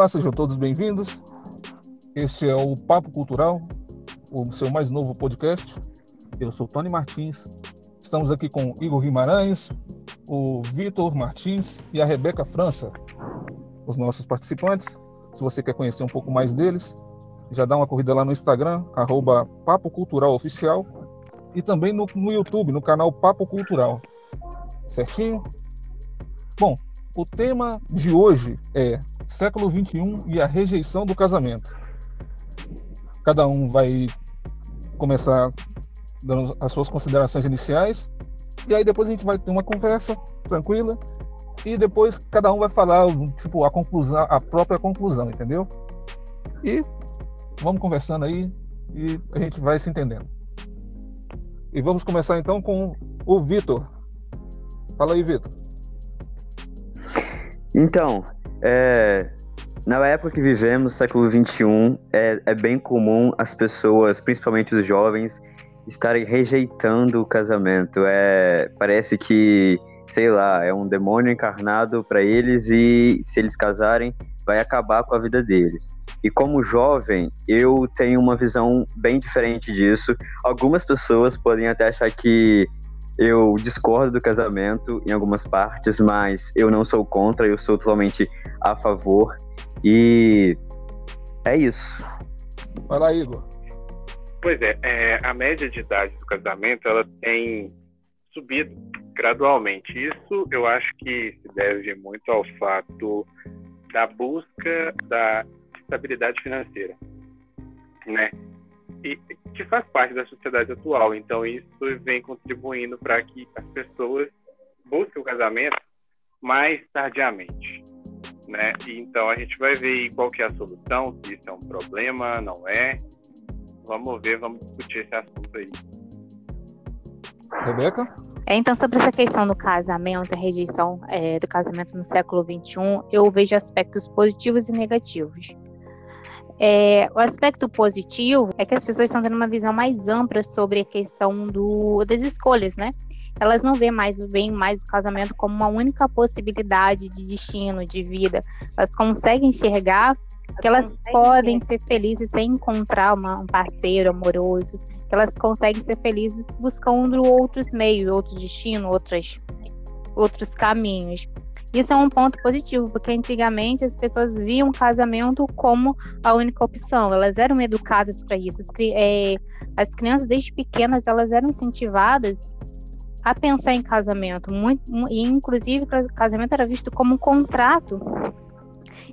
Olá, sejam todos bem-vindos. Este é o Papo Cultural, o seu mais novo podcast. Eu sou Tony Martins. Estamos aqui com Igor Guimarães, o Vitor Martins e a Rebeca França, os nossos participantes. Se você quer conhecer um pouco mais deles, já dá uma corrida lá no Instagram, arroba Papo Cultural Oficial, e também no, no YouTube, no canal Papo Cultural. Certinho? Bom, o tema de hoje é século XXI e a rejeição do casamento. Cada um vai começar dando as suas considerações iniciais e aí depois a gente vai ter uma conversa tranquila e depois cada um vai falar tipo a conclusão, a própria conclusão, entendeu? E vamos conversando aí e a gente vai se entendendo. E vamos começar então com o Vitor. Fala aí, Vitor. Então, é, na época que vivemos, século XXI, é, é bem comum as pessoas, principalmente os jovens, estarem rejeitando o casamento. É, parece que, sei lá, é um demônio encarnado para eles e se eles casarem, vai acabar com a vida deles. E como jovem, eu tenho uma visão bem diferente disso. Algumas pessoas podem até achar que eu discordo do casamento em algumas partes, mas eu não sou contra, eu sou totalmente a favor. E é isso. Vai lá, Igor. Pois é, é, a média de idade do casamento ela tem subido gradualmente. Isso eu acho que se deve muito ao fato da busca da estabilidade financeira, né? e que faz parte da sociedade atual. Então isso vem contribuindo para que as pessoas busquem o casamento mais tardiamente, né? E, então a gente vai ver qual que é a solução, se isso é um problema, não é. Vamos ver, vamos discutir esse assunto aí. Rebeca? É, então, sobre essa questão do casamento, a rejeição é, do casamento no século XXI, eu vejo aspectos positivos e negativos. É, o aspecto positivo é que as pessoas estão tendo uma visão mais ampla sobre a questão do, das escolhas, né? Elas não veem mais, veem mais o casamento como uma única possibilidade de destino, de vida. Elas conseguem enxergar que elas podem ser felizes sem encontrar uma, um parceiro amoroso, que elas conseguem ser felizes buscando outros meios, outros destinos, outros, outros caminhos. Isso é um ponto positivo, porque antigamente as pessoas viam o casamento como a única opção, elas eram educadas para isso. As, é, as, crianças, desde pequenas, elas eram incentivadas a pensar em casamento, muito, e inclusive casamento era visto como um contrato,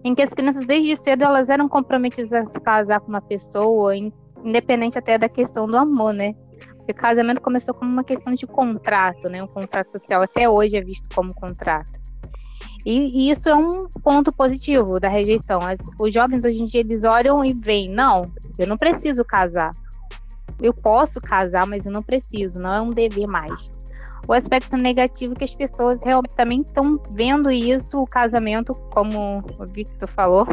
em que as crianças, desde cedo, elas eram comprometidas a se casar com uma pessoa, independente até da questão do amor, né? Porque casamento começou como uma questão de contrato, né? Um contrato social até hoje é visto como contrato. E, isso é um ponto positivo da rejeição. As, os jovens hoje em dia eles olham e veem, não, eu não preciso casar. Eu posso casar, mas eu não preciso, não é um dever mais. O aspecto negativo é que as pessoas realmente também estão vendo isso, o casamento, como o Victor falou,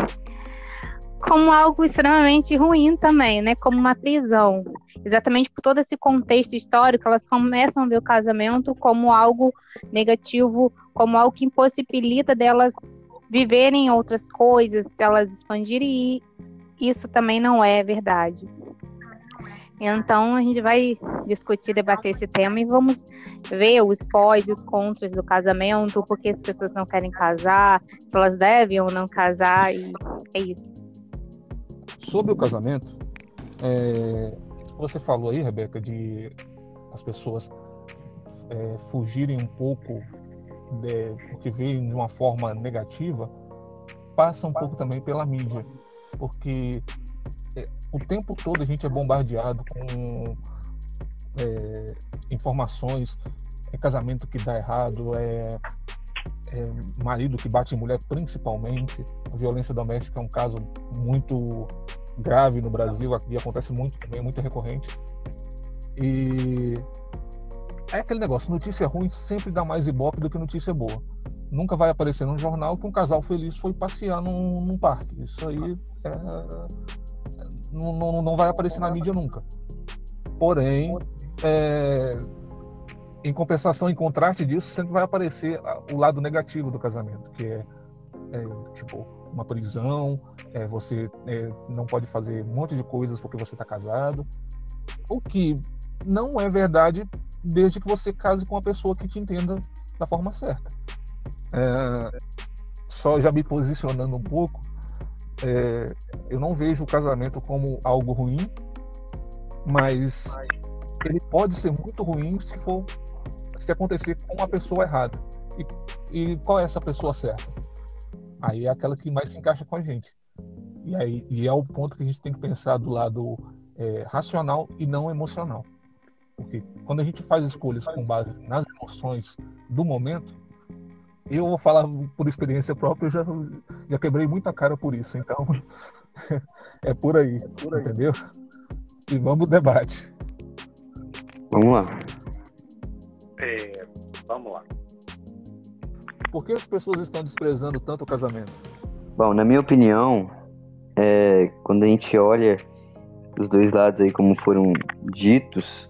como algo extremamente ruim também, né? Como uma prisão. Exatamente por todo esse contexto histórico, elas começam a ver o casamento como algo negativo, como algo que impossibilita delas viverem outras coisas, elas expandirem, e isso também não é verdade. Então a gente vai discutir, debater esse tema e vamos ver os pós e os contras do casamento, por que as pessoas não querem casar, se elas devem ou não casar, e é isso. Sobre o casamento, é, você falou aí, Rebeca, de as pessoas é, fugirem um pouco de, porque veem de uma forma negativa, passa um pouco também pela mídia, porque é, o tempo todo a gente é bombardeado com é, informações, é casamento que dá errado, é, é marido que bate em mulher, principalmente. A violência doméstica é um caso muito grave no Brasil, aqui acontece muito também, é muito recorrente. E é aquele negócio, notícia ruim sempre dá mais ibope do que notícia boa. Nunca vai aparecer num jornal que um casal feliz foi passear num, num parque. Isso aí é, não, não, não, vai aparecer na mídia nunca. Porém, é, em compensação, em contraste disso, sempre vai aparecer o lado negativo do casamento, que é é, tipo uma prisão, é, você é, não pode fazer um monte de coisas porque você está casado, o que não é verdade desde que você case com uma pessoa que te entenda da forma certa. É, só já me posicionando um pouco, é, eu não vejo o casamento como algo ruim, mas ele pode ser muito ruim se for se acontecer com a pessoa errada. E, e qual é essa pessoa certa? Aí é aquela que mais se encaixa com a gente. E aí e é o ponto que a gente tem que pensar do lado é, racional e não emocional. Porque quando a gente faz escolhas com base nas emoções do momento, eu vou falar por experiência própria, eu já, já quebrei muita cara por isso. Então, é por aí, é por aí. entendeu? E vamos ao debate. Vamos lá. É, vamos lá. Por que as pessoas estão desprezando tanto o casamento? Bom, na minha opinião, é, quando a gente olha os dois lados aí como foram ditos,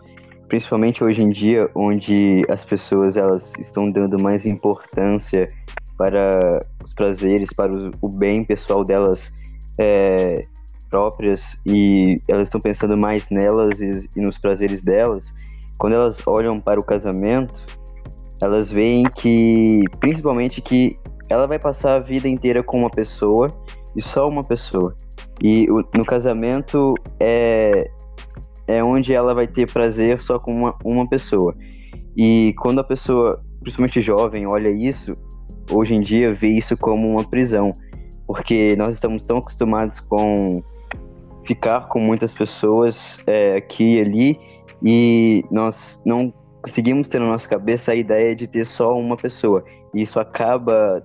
principalmente hoje em dia, onde as pessoas elas estão dando mais importância para os prazeres, para o bem pessoal delas é, próprias e elas estão pensando mais nelas e, e nos prazeres delas. Quando elas olham para o casamento, elas veem que, principalmente, que ela vai passar a vida inteira com uma pessoa e só uma pessoa. E o, no casamento é, é onde ela vai ter prazer só com uma, uma pessoa. E quando a pessoa, principalmente jovem, olha isso, hoje em dia vê isso como uma prisão, porque nós estamos tão acostumados com ficar com muitas pessoas é, aqui e ali e nós não conseguimos ter na nossa cabeça a ideia de ter só uma pessoa. E isso acaba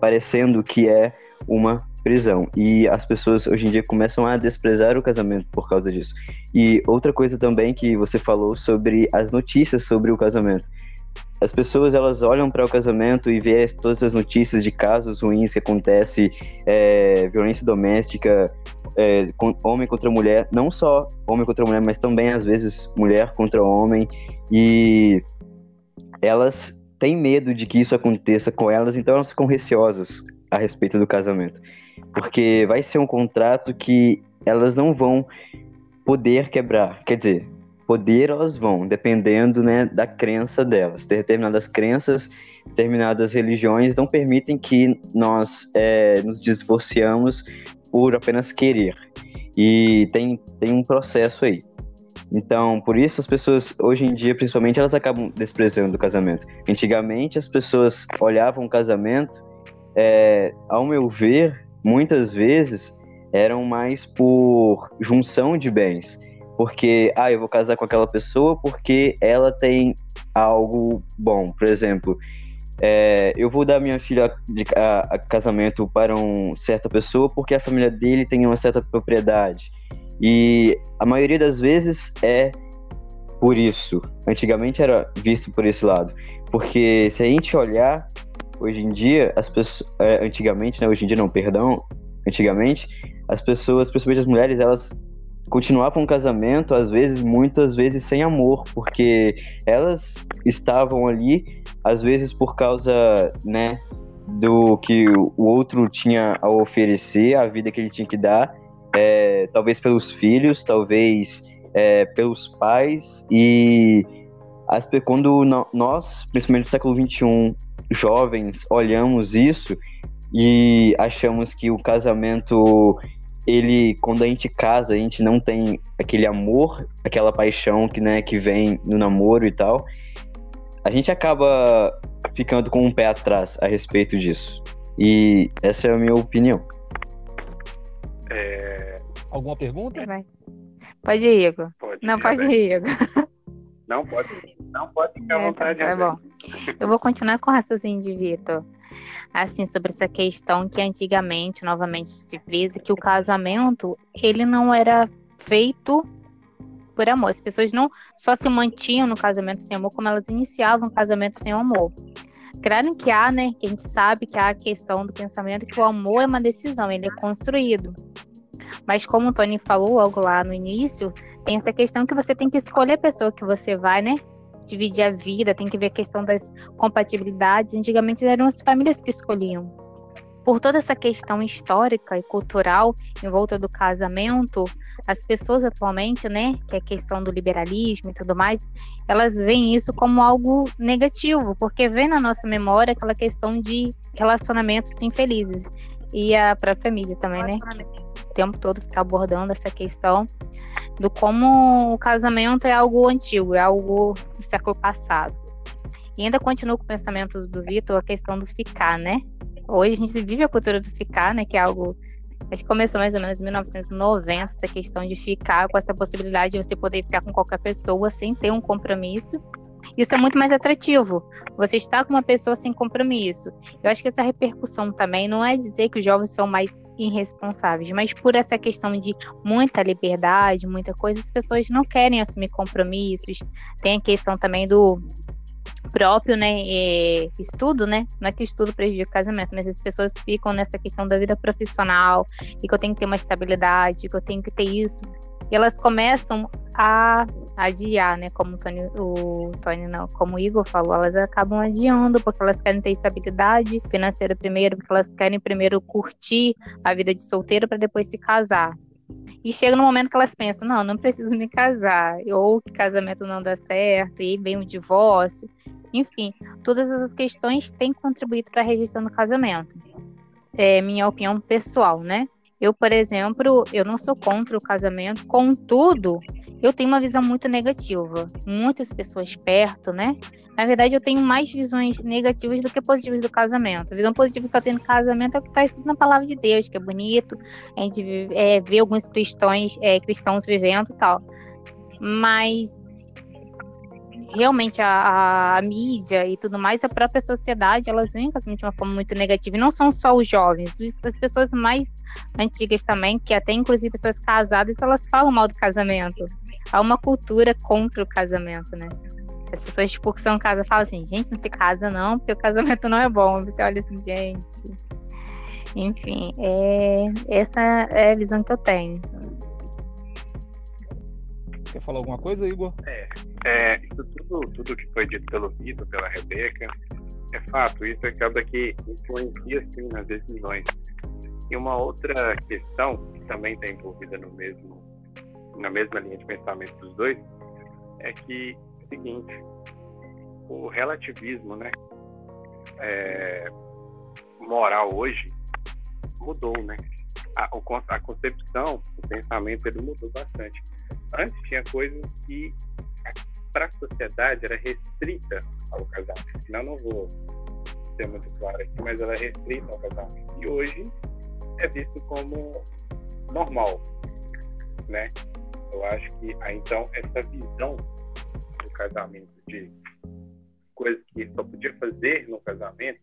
parecendo que é uma prisão. E as pessoas hoje em dia começam a desprezar o casamento por causa disso. E outra coisa também que você falou sobre as notícias sobre o casamento. As pessoas elas olham para o casamento e vê todas as notícias de casos ruins que acontece, é, violência doméstica, é, homem contra mulher, não só homem contra mulher, mas também às vezes mulher contra homem, e elas têm medo de que isso aconteça com elas, então elas ficam receosas a respeito do casamento porque vai ser um contrato que elas não vão poder quebrar. Quer dizer, poder elas vão, dependendo né, da crença delas. Determinadas crenças, determinadas religiões não permitem que nós é, nos divorciamos por apenas querer. E tem, tem um processo aí. Então, por isso as pessoas, hoje em dia, principalmente, elas acabam desprezando o casamento. Antigamente, as pessoas olhavam o casamento, é, ao meu ver, muitas vezes eram mais por junção de bens. Porque, ah, eu vou casar com aquela pessoa porque ela tem algo bom. Por exemplo, é, eu vou dar minha filha de, a, a casamento para uma certa pessoa porque a família dele tem uma certa propriedade. E a maioria das vezes é por isso. Antigamente era visto por esse lado. Porque se a gente olhar hoje em dia, as pessoas. É, antigamente, né? Hoje em dia não, perdão. Antigamente, as pessoas, principalmente as mulheres, elas continuavam um casamento, às vezes, muitas vezes sem amor, porque elas estavam ali, às vezes por causa, né, do que o outro tinha a oferecer, a vida que ele tinha que dar, é, talvez pelos filhos, talvez é, pelos pais, e as, quando nós, principalmente no século XXI, jovens olhamos isso e achamos que o casamento ele quando a gente casa a gente não tem aquele amor aquela paixão que né que vem no namoro e tal a gente acaba ficando com um pé atrás a respeito disso. E essa é a minha opinião. É... alguma pergunta? Pode ir Igor. Pode, não pode ir Igor. Não pode não pode ficar à é, vontade tá, tá bom. eu vou continuar com o raciocínio de Vitor. Assim, sobre essa questão que antigamente, novamente se frisa, que o casamento, ele não era feito por amor. As pessoas não só se mantinham no casamento sem amor, como elas iniciavam o casamento sem amor. Claro que há, né, que a gente sabe que há a questão do pensamento que o amor é uma decisão, ele é construído. Mas como o Tony falou logo lá no início, tem essa questão que você tem que escolher a pessoa que você vai, né, dividir a vida, tem que ver a questão das compatibilidades. Antigamente eram as famílias que escolhiam. por toda essa questão histórica e cultural em volta do casamento, as pessoas atualmente, né, que é a questão do liberalismo e tudo mais, elas veem isso como algo negativo, porque vem na nossa memória aquela questão de relacionamentos infelizes. E a própria mídia também, né, tempo todo fica abordando essa questão do como o casamento é algo antigo, é algo do século passado. E ainda continuo com o pensamento do Vitor, a questão do ficar, né? Hoje a gente vive a cultura do ficar, né? Que é algo. Acho que começou mais ou menos em 1990, essa questão de ficar com essa possibilidade de você poder ficar com qualquer pessoa sem ter um compromisso. Isso é muito mais atrativo. Você está com uma pessoa sem compromisso. Eu acho que essa repercussão também não é dizer que os jovens são mais irresponsáveis, mas por essa questão de muita liberdade, muita coisa, as pessoas não querem assumir compromissos. Tem a questão também do próprio, né, estudo, né, não é que o estudo prejudica o casamento, mas as pessoas ficam nessa questão da vida profissional e que eu tenho que ter uma estabilidade, que eu tenho que ter isso, e elas começam a adiar, né, como o Tony, o Tony não, como o Igor falou, elas acabam adiando porque elas querem ter estabilidade financeira primeiro, porque elas querem primeiro curtir a vida de solteiro para depois se casar. E chega no momento que elas pensam, não, não preciso me casar, ou que casamento não dá certo, e vem o divórcio. Enfim, todas essas questões têm contribuído para a rejeição do casamento. É minha opinião pessoal, né? Eu, por exemplo, eu não sou contra o casamento, contudo, eu tenho uma visão muito negativa. Muitas pessoas perto, né? Na verdade, eu tenho mais visões negativas do que positivas do casamento. A visão positiva que eu tenho do casamento é o que está escrito na palavra de Deus, que é bonito, a gente é, vê alguns cristãos, é, cristãos vivendo e tal. Mas realmente a, a, mídia e tudo mais, a própria sociedade, elas veem casamento de uma forma muito negativa. E não são só os jovens, as pessoas mais antigas também, que até inclusive pessoas casadas, elas falam mal do casamento. Há uma cultura contra o casamento, né? As pessoas, tipo, que são casadas, falam assim, gente, não se casa não, porque o casamento não é bom. Você olha assim, gente. Enfim, é... essa é a visão que eu tenho. Quer falar alguma coisa, Igor? É, é isso tudo, tudo que foi dito pelo Vitor, pela Rebeca, é fato. Isso acaba que influencia, sim, nas decisões. E uma outra questão que também está envolvida no mesmo, na mesma linha de pensamento dos dois é que é o seguinte, o relativismo, né, é, moral hoje mudou, né? A, a concepção, o pensamento, ele mudou bastante. Antes tinha coisas que para a sociedade era restrita ao casamento. Não, não vou ser muito claro aqui, mas ela é restrita ao casamento. E hoje é visto como normal, né? Eu acho que então essa visão do casamento de coisas que só podia fazer no casamento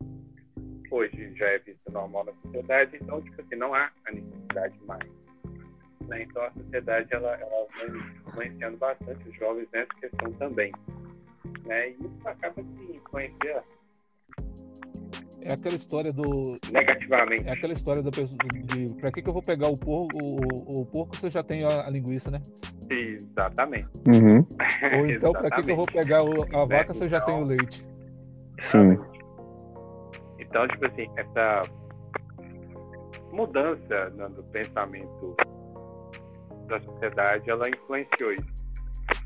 hoje já é visto normal na sociedade, então tipo assim não há a necessidade mais. Né? Então a sociedade ela, ela vem influenciando bastante os jovens nessa questão também, né? E isso acaba que influencia é aquela história do. Negativamente. É aquela história pessoa. De, pra que, que eu vou pegar o porco? O, o porco você já tem a, a linguiça, né? Exatamente. Uhum. Ou então, pra que, que eu vou pegar o, a vaca né? se eu já tenho o então, leite? Sim. Então, tipo assim, essa mudança né, do pensamento da sociedade, ela influenciou isso.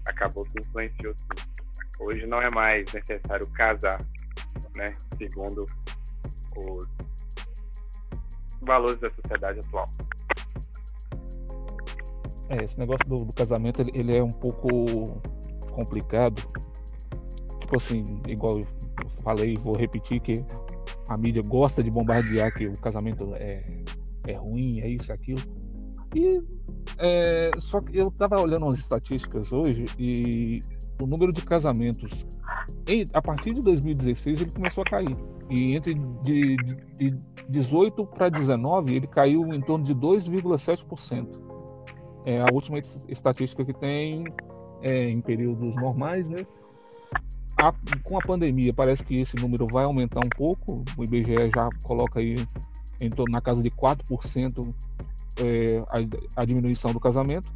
Acabou que influenciou sim. Hoje não é mais necessário casar, né? Segundo os valores da sociedade atual. É, esse negócio do, do casamento, ele, ele, é um pouco complicado. Tipo assim, igual eu falei, vou repetir que a mídia gosta de bombardear que o casamento é, é ruim, é isso, é aquilo. E é, só que eu estava olhando umas estatísticas hoje e o número de casamentos em, a partir de 2016 ele começou a cair. E entre de, de, de 18 para 19 ele caiu em torno de 2,7%. É a última estatística que tem é, em períodos normais, né? A, com a pandemia parece que esse número vai aumentar um pouco. O IBGE já coloca aí em torno na casa de 4% é, a, a diminuição do casamento.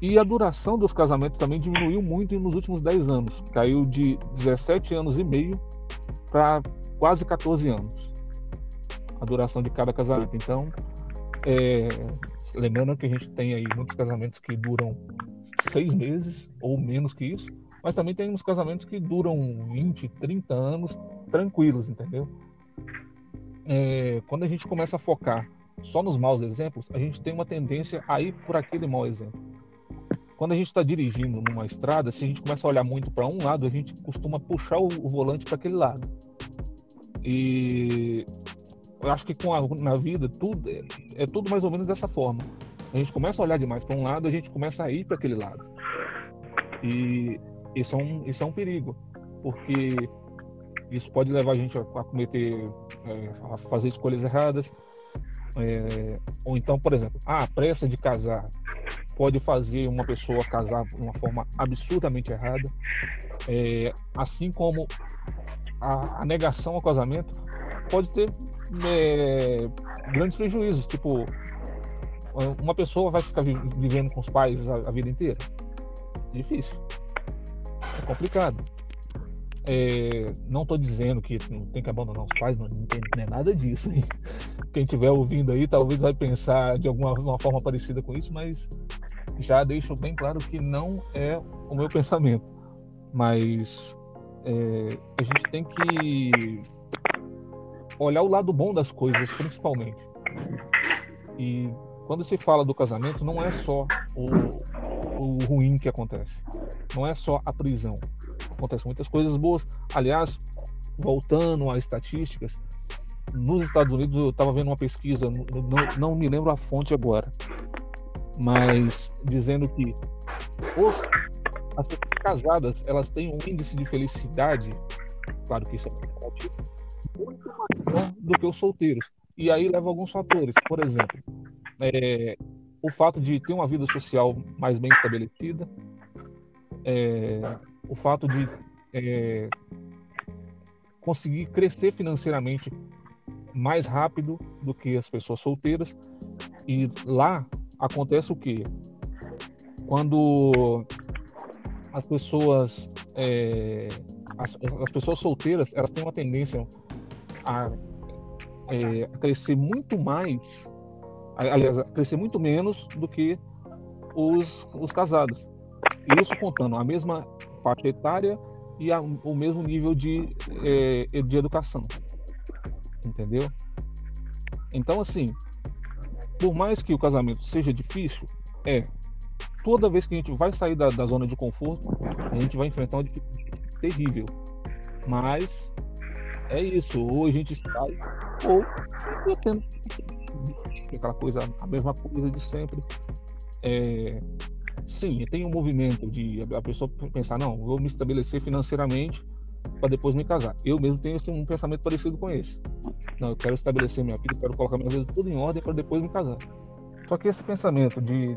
E a duração dos casamentos também diminuiu muito nos últimos 10 anos. Caiu de 17 anos e meio para quase 14 anos. a duração de cada casamento. Então, é, lembrando que a gente tem aí muitos casamentos que duram seis meses ou menos que isso, mas também tem uns casamentos que duram 20, 30 anos tranquilos, entendeu? É, quando a gente começa a focar só nos maus exemplos, a gente tem uma tendência a ir por aquele mau exemplo. Quando a gente está dirigindo numa estrada, se a gente começa a olhar muito para um lado, a gente costuma puxar o, o volante para aquele lado. E eu acho que com a, na vida tudo é, é, tudo mais ou menos dessa forma. A gente começa a olhar demais para um lado, a gente começa a ir para aquele lado. E isso é um, isso é um perigo, porque isso pode levar a gente a, a cometer, é, a fazer escolhas erradas. É, ou então, por exemplo, a pressa de casar pode fazer uma pessoa casar de uma forma absurdamente errada. É, assim como a, a, negação ao casamento pode ter é, grandes prejuízos. Tipo, uma pessoa vai ficar vivendo com os pais a, a vida inteira? Difícil. É complicado. É, não estou dizendo que tem que abandonar os pais, não, não, tem, não é nada disso. Hein? Quem estiver ouvindo aí talvez vai pensar de alguma forma parecida com isso, mas já deixo bem claro que não é o meu pensamento. Mas é, a gente tem que olhar o lado bom das coisas, principalmente. E quando se fala do casamento, não é só o, o ruim que acontece. Não é só a prisão. Acontecem muitas coisas boas. Aliás, voltando às estatísticas, nos Estados Unidos eu estava vendo uma pesquisa, não, não, me lembro a fonte agora, mas dizendo que os, as pessoas casadas elas têm um índice de felicidade, claro que isso é muito maior do que os solteiros. E aí leva alguns fatores. Por exemplo, é, o fato de ter uma vida social mais bem estabelecida, é, o fato de é, conseguir crescer financeiramente mais rápido do que as pessoas solteiras. E lá acontece o que? Quando as pessoas é, as, as, pessoas solteiras elas têm uma tendência a, é, a crescer muito mais aliás, crescer muito menos do que os, os casados. Isso contando a mesma faixa etária e a, o mesmo nível de, é, de educação. Entendeu? Então, assim, por mais que o casamento seja difícil, é. Toda vez que a gente vai sair da, da zona de conforto, a gente vai enfrentar uma dificuldade terrível. Mas é isso, ou a gente sai, ou tendo aquela coisa, a mesma coisa de sempre. É, sim, tem um movimento de a pessoa pensar, não, vou me estabelecer financeiramente para depois me casar. Eu mesmo tenho um pensamento parecido com esse. Não, eu quero estabelecer minha vida, quero colocar minha vida tudo em ordem para depois me casar. Só que esse pensamento de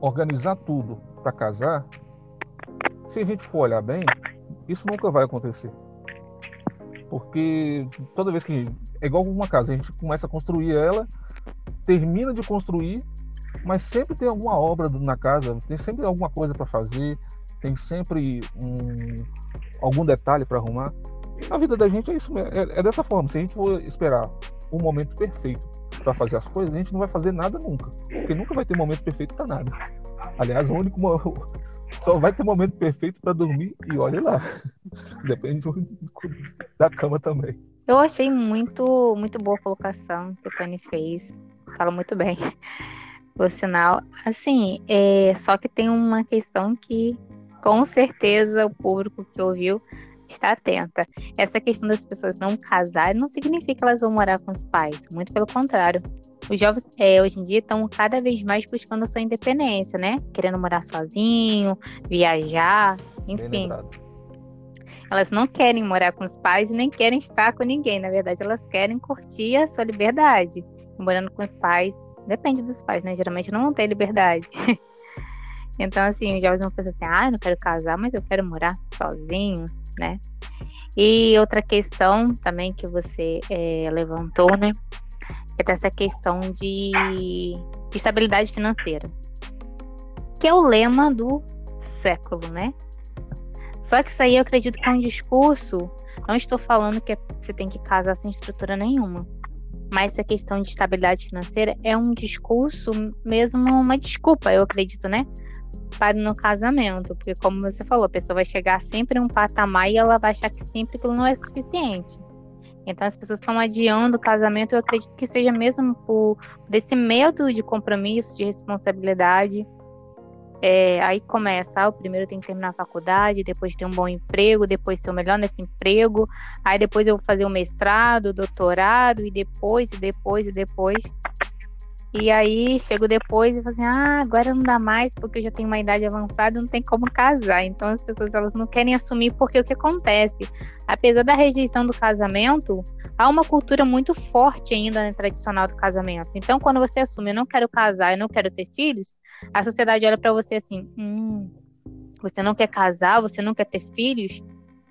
organizar tudo para casar, se a gente for olhar bem, isso nunca vai acontecer. Porque toda vez que. É igual uma casa, a gente começa a construir ela, termina de construir, mas sempre tem alguma obra na casa, tem sempre alguma coisa para fazer, tem sempre um, algum detalhe para arrumar. A vida da gente é isso, é, é dessa forma. Se a gente for esperar o momento perfeito para fazer as coisas, a gente não vai fazer nada nunca, porque nunca vai ter momento perfeito para nada. Aliás, o único só vai ter momento perfeito para dormir e olhe lá. Depende da cama também. Eu achei muito, muito boa a colocação que o Tony fez. Fala muito bem. Por sinal, assim, é, só que tem uma questão que com certeza o público que ouviu está atenta. Essa questão das pessoas não casarem não significa que elas vão morar com os pais, muito pelo contrário. Os jovens é, hoje em dia estão cada vez mais buscando a sua independência, né? Querendo morar sozinho, viajar, enfim. Elas não querem morar com os pais e nem querem estar com ninguém. Na verdade, elas querem curtir a sua liberdade. Morando com os pais, depende dos pais, né? Geralmente não vão ter liberdade. Então, assim, os jovens vão pensar assim, ah, não quero casar, mas eu quero morar sozinho, né? E outra questão também que você é, levantou, né? É dessa questão de estabilidade financeira. Que é o lema do século, né? Só que isso aí eu acredito que é um discurso. Não estou falando que é, você tem que casar sem estrutura nenhuma. mas essa questão de estabilidade financeira é um discurso, mesmo uma desculpa, eu acredito, né? Para no casamento, porque como você falou, a pessoa vai chegar sempre em um patamar e ela vai achar que sempre aquilo não é suficiente. Então as pessoas estão adiando o casamento, eu acredito que seja mesmo por, por esse medo de compromisso, de responsabilidade. É, aí começa, ah, o primeiro tem que terminar a faculdade, depois ter um bom emprego, depois ser o melhor nesse emprego, aí depois eu vou fazer o mestrado, doutorado, e depois, e depois, e depois. E aí chego depois e falo assim, ah, agora não dá mais porque eu já tenho uma idade avançada, não tem como casar. Então as pessoas elas não querem assumir porque o que acontece? Apesar da rejeição do casamento, há uma cultura muito forte ainda né, tradicional do casamento. Então quando você assume, eu não quero casar, eu não quero ter filhos, a sociedade olha para você assim, hum, você não quer casar, você não quer ter filhos?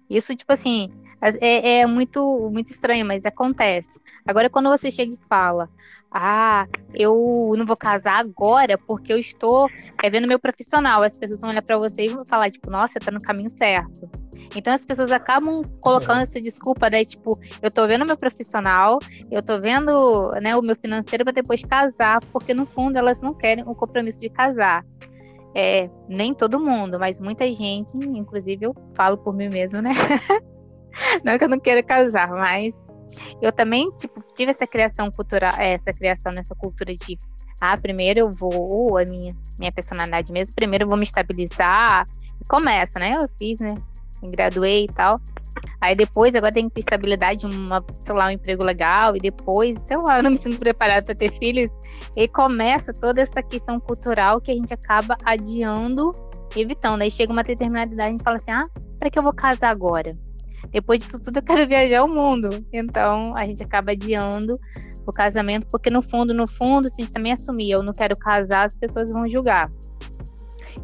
Isso, tipo assim, é, é muito, muito estranho, mas acontece. Agora, quando você chega e fala, ah, eu não vou casar agora porque eu estou é, vendo meu profissional. As pessoas vão olhar para você e vão falar, tipo, nossa, você tá no caminho certo. Então as pessoas acabam colocando é. essa desculpa, né? Tipo, eu tô vendo meu profissional, eu tô vendo né, o meu financeiro para depois casar, porque no fundo elas não querem o compromisso de casar. É, nem todo mundo, mas muita gente, inclusive eu falo por mim mesmo, né? não que eu não queira casar, mas eu também, tipo, tive essa criação cultural, essa criação nessa cultura de ah, primeiro eu vou, a minha, minha personalidade mesmo, primeiro eu vou me estabilizar. E começa, né? Eu fiz, né? Me graduei e tal. Aí depois, agora tem que ter estabilidade, uma, sei lá, um emprego legal, e depois, sei lá, eu não me sinto preparada para ter filhos. E começa toda essa questão cultural que a gente acaba adiando, evitando. Aí chega uma determinada idade, a gente fala assim: ah, para que eu vou casar agora? Depois disso tudo eu quero viajar o mundo. Então a gente acaba adiando o casamento, porque no fundo, no fundo, se a gente também assumir, eu não quero casar, as pessoas vão julgar.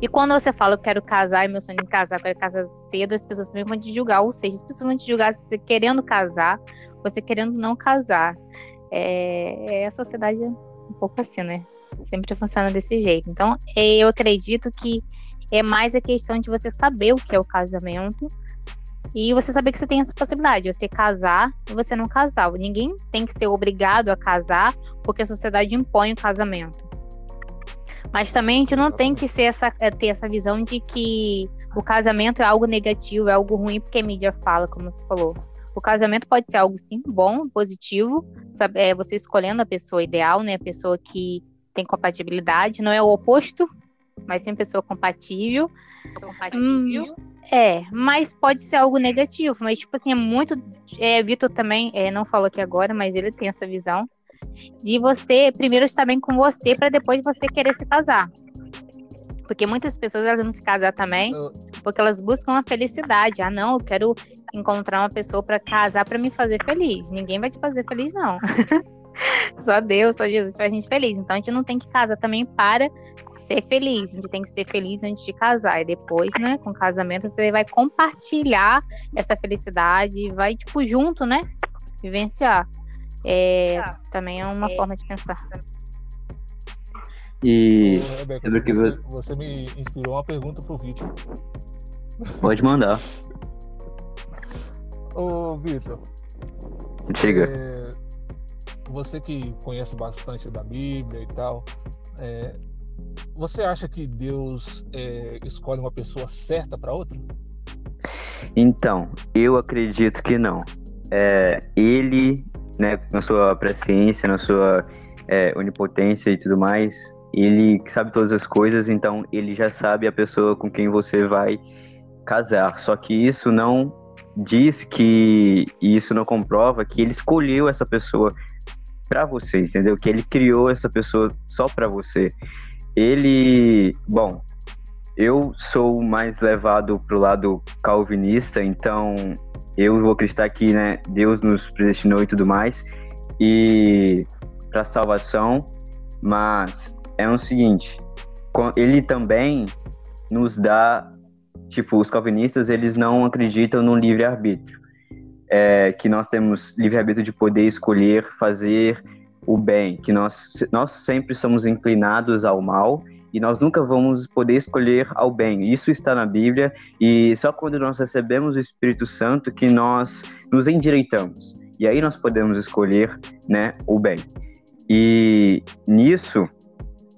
E quando você fala, eu quero casar, e meu sonho é casar, eu quero casar cedo, as pessoas também vão te julgar. Ou seja, as pessoas vão te julgar você querendo casar, você querendo não casar. É, é a sociedade um pouco assim, né? Sempre funciona desse jeito. Então, eu acredito que é mais a questão de você saber o que é o casamento e você saber que você tem essa possibilidade, você casar e você não casar. Ninguém tem que ser obrigado a casar porque a sociedade impõe o casamento. Mas também a gente não tem que ser essa, é, ter essa visão de que o casamento é algo negativo, é algo ruim, porque a mídia fala, como você falou. O casamento pode ser algo sim bom, positivo, sabe, é você escolhendo a pessoa ideal, né? A pessoa que tem compatibilidade, não é o oposto, mas sim a pessoa compatível. Compatível. Hum, é, mas pode ser algo negativo. Mas, tipo assim, é muito. É, Vitor também é, não falou aqui agora, mas ele tem essa visão de você primeiro estar bem com você para depois você querer se casar. Porque muitas pessoas elas vão se casar também porque elas buscam a felicidade. Ah, não, eu quero encontrar uma pessoa para casar para me fazer feliz. Ninguém vai te fazer feliz, não. só Deus, só Jesus faz a gente feliz. Então a gente não tem que casar também para ser feliz. A gente tem que ser feliz antes de casar. E depois, né, com o casamento, você vai compartilhar essa felicidade, vai, tipo, junto, né? Vivenciar. É, também é uma é. forma de pensar. E. Ô, Rebeca, você, você me inspirou uma pergunta pro Vitor. Pode mandar. Ô, Vitor. Diga. É, você que conhece bastante da Bíblia e tal, é, você acha que Deus é, escolhe uma pessoa certa para outra? Então, eu acredito que não. É, ele, né, na sua presciência, na sua é, onipotência e tudo mais, ele sabe todas as coisas, então ele já sabe a pessoa com quem você vai casar. Só que isso não diz que e isso não comprova que ele escolheu essa pessoa para você, entendeu? Que ele criou essa pessoa só para você. Ele, bom, eu sou mais levado pro lado calvinista, então eu vou acreditar que, né, Deus nos predestinou e tudo mais e para salvação, mas é o seguinte, ele também nos dá, tipo, os calvinistas, eles não acreditam no livre arbítrio. É, que nós temos livre arbítrio de poder escolher fazer o bem, que nós, nós sempre somos inclinados ao mal e nós nunca vamos poder escolher ao bem. Isso está na Bíblia e só quando nós recebemos o Espírito Santo que nós nos endireitamos. E aí nós podemos escolher, né, o bem. E nisso,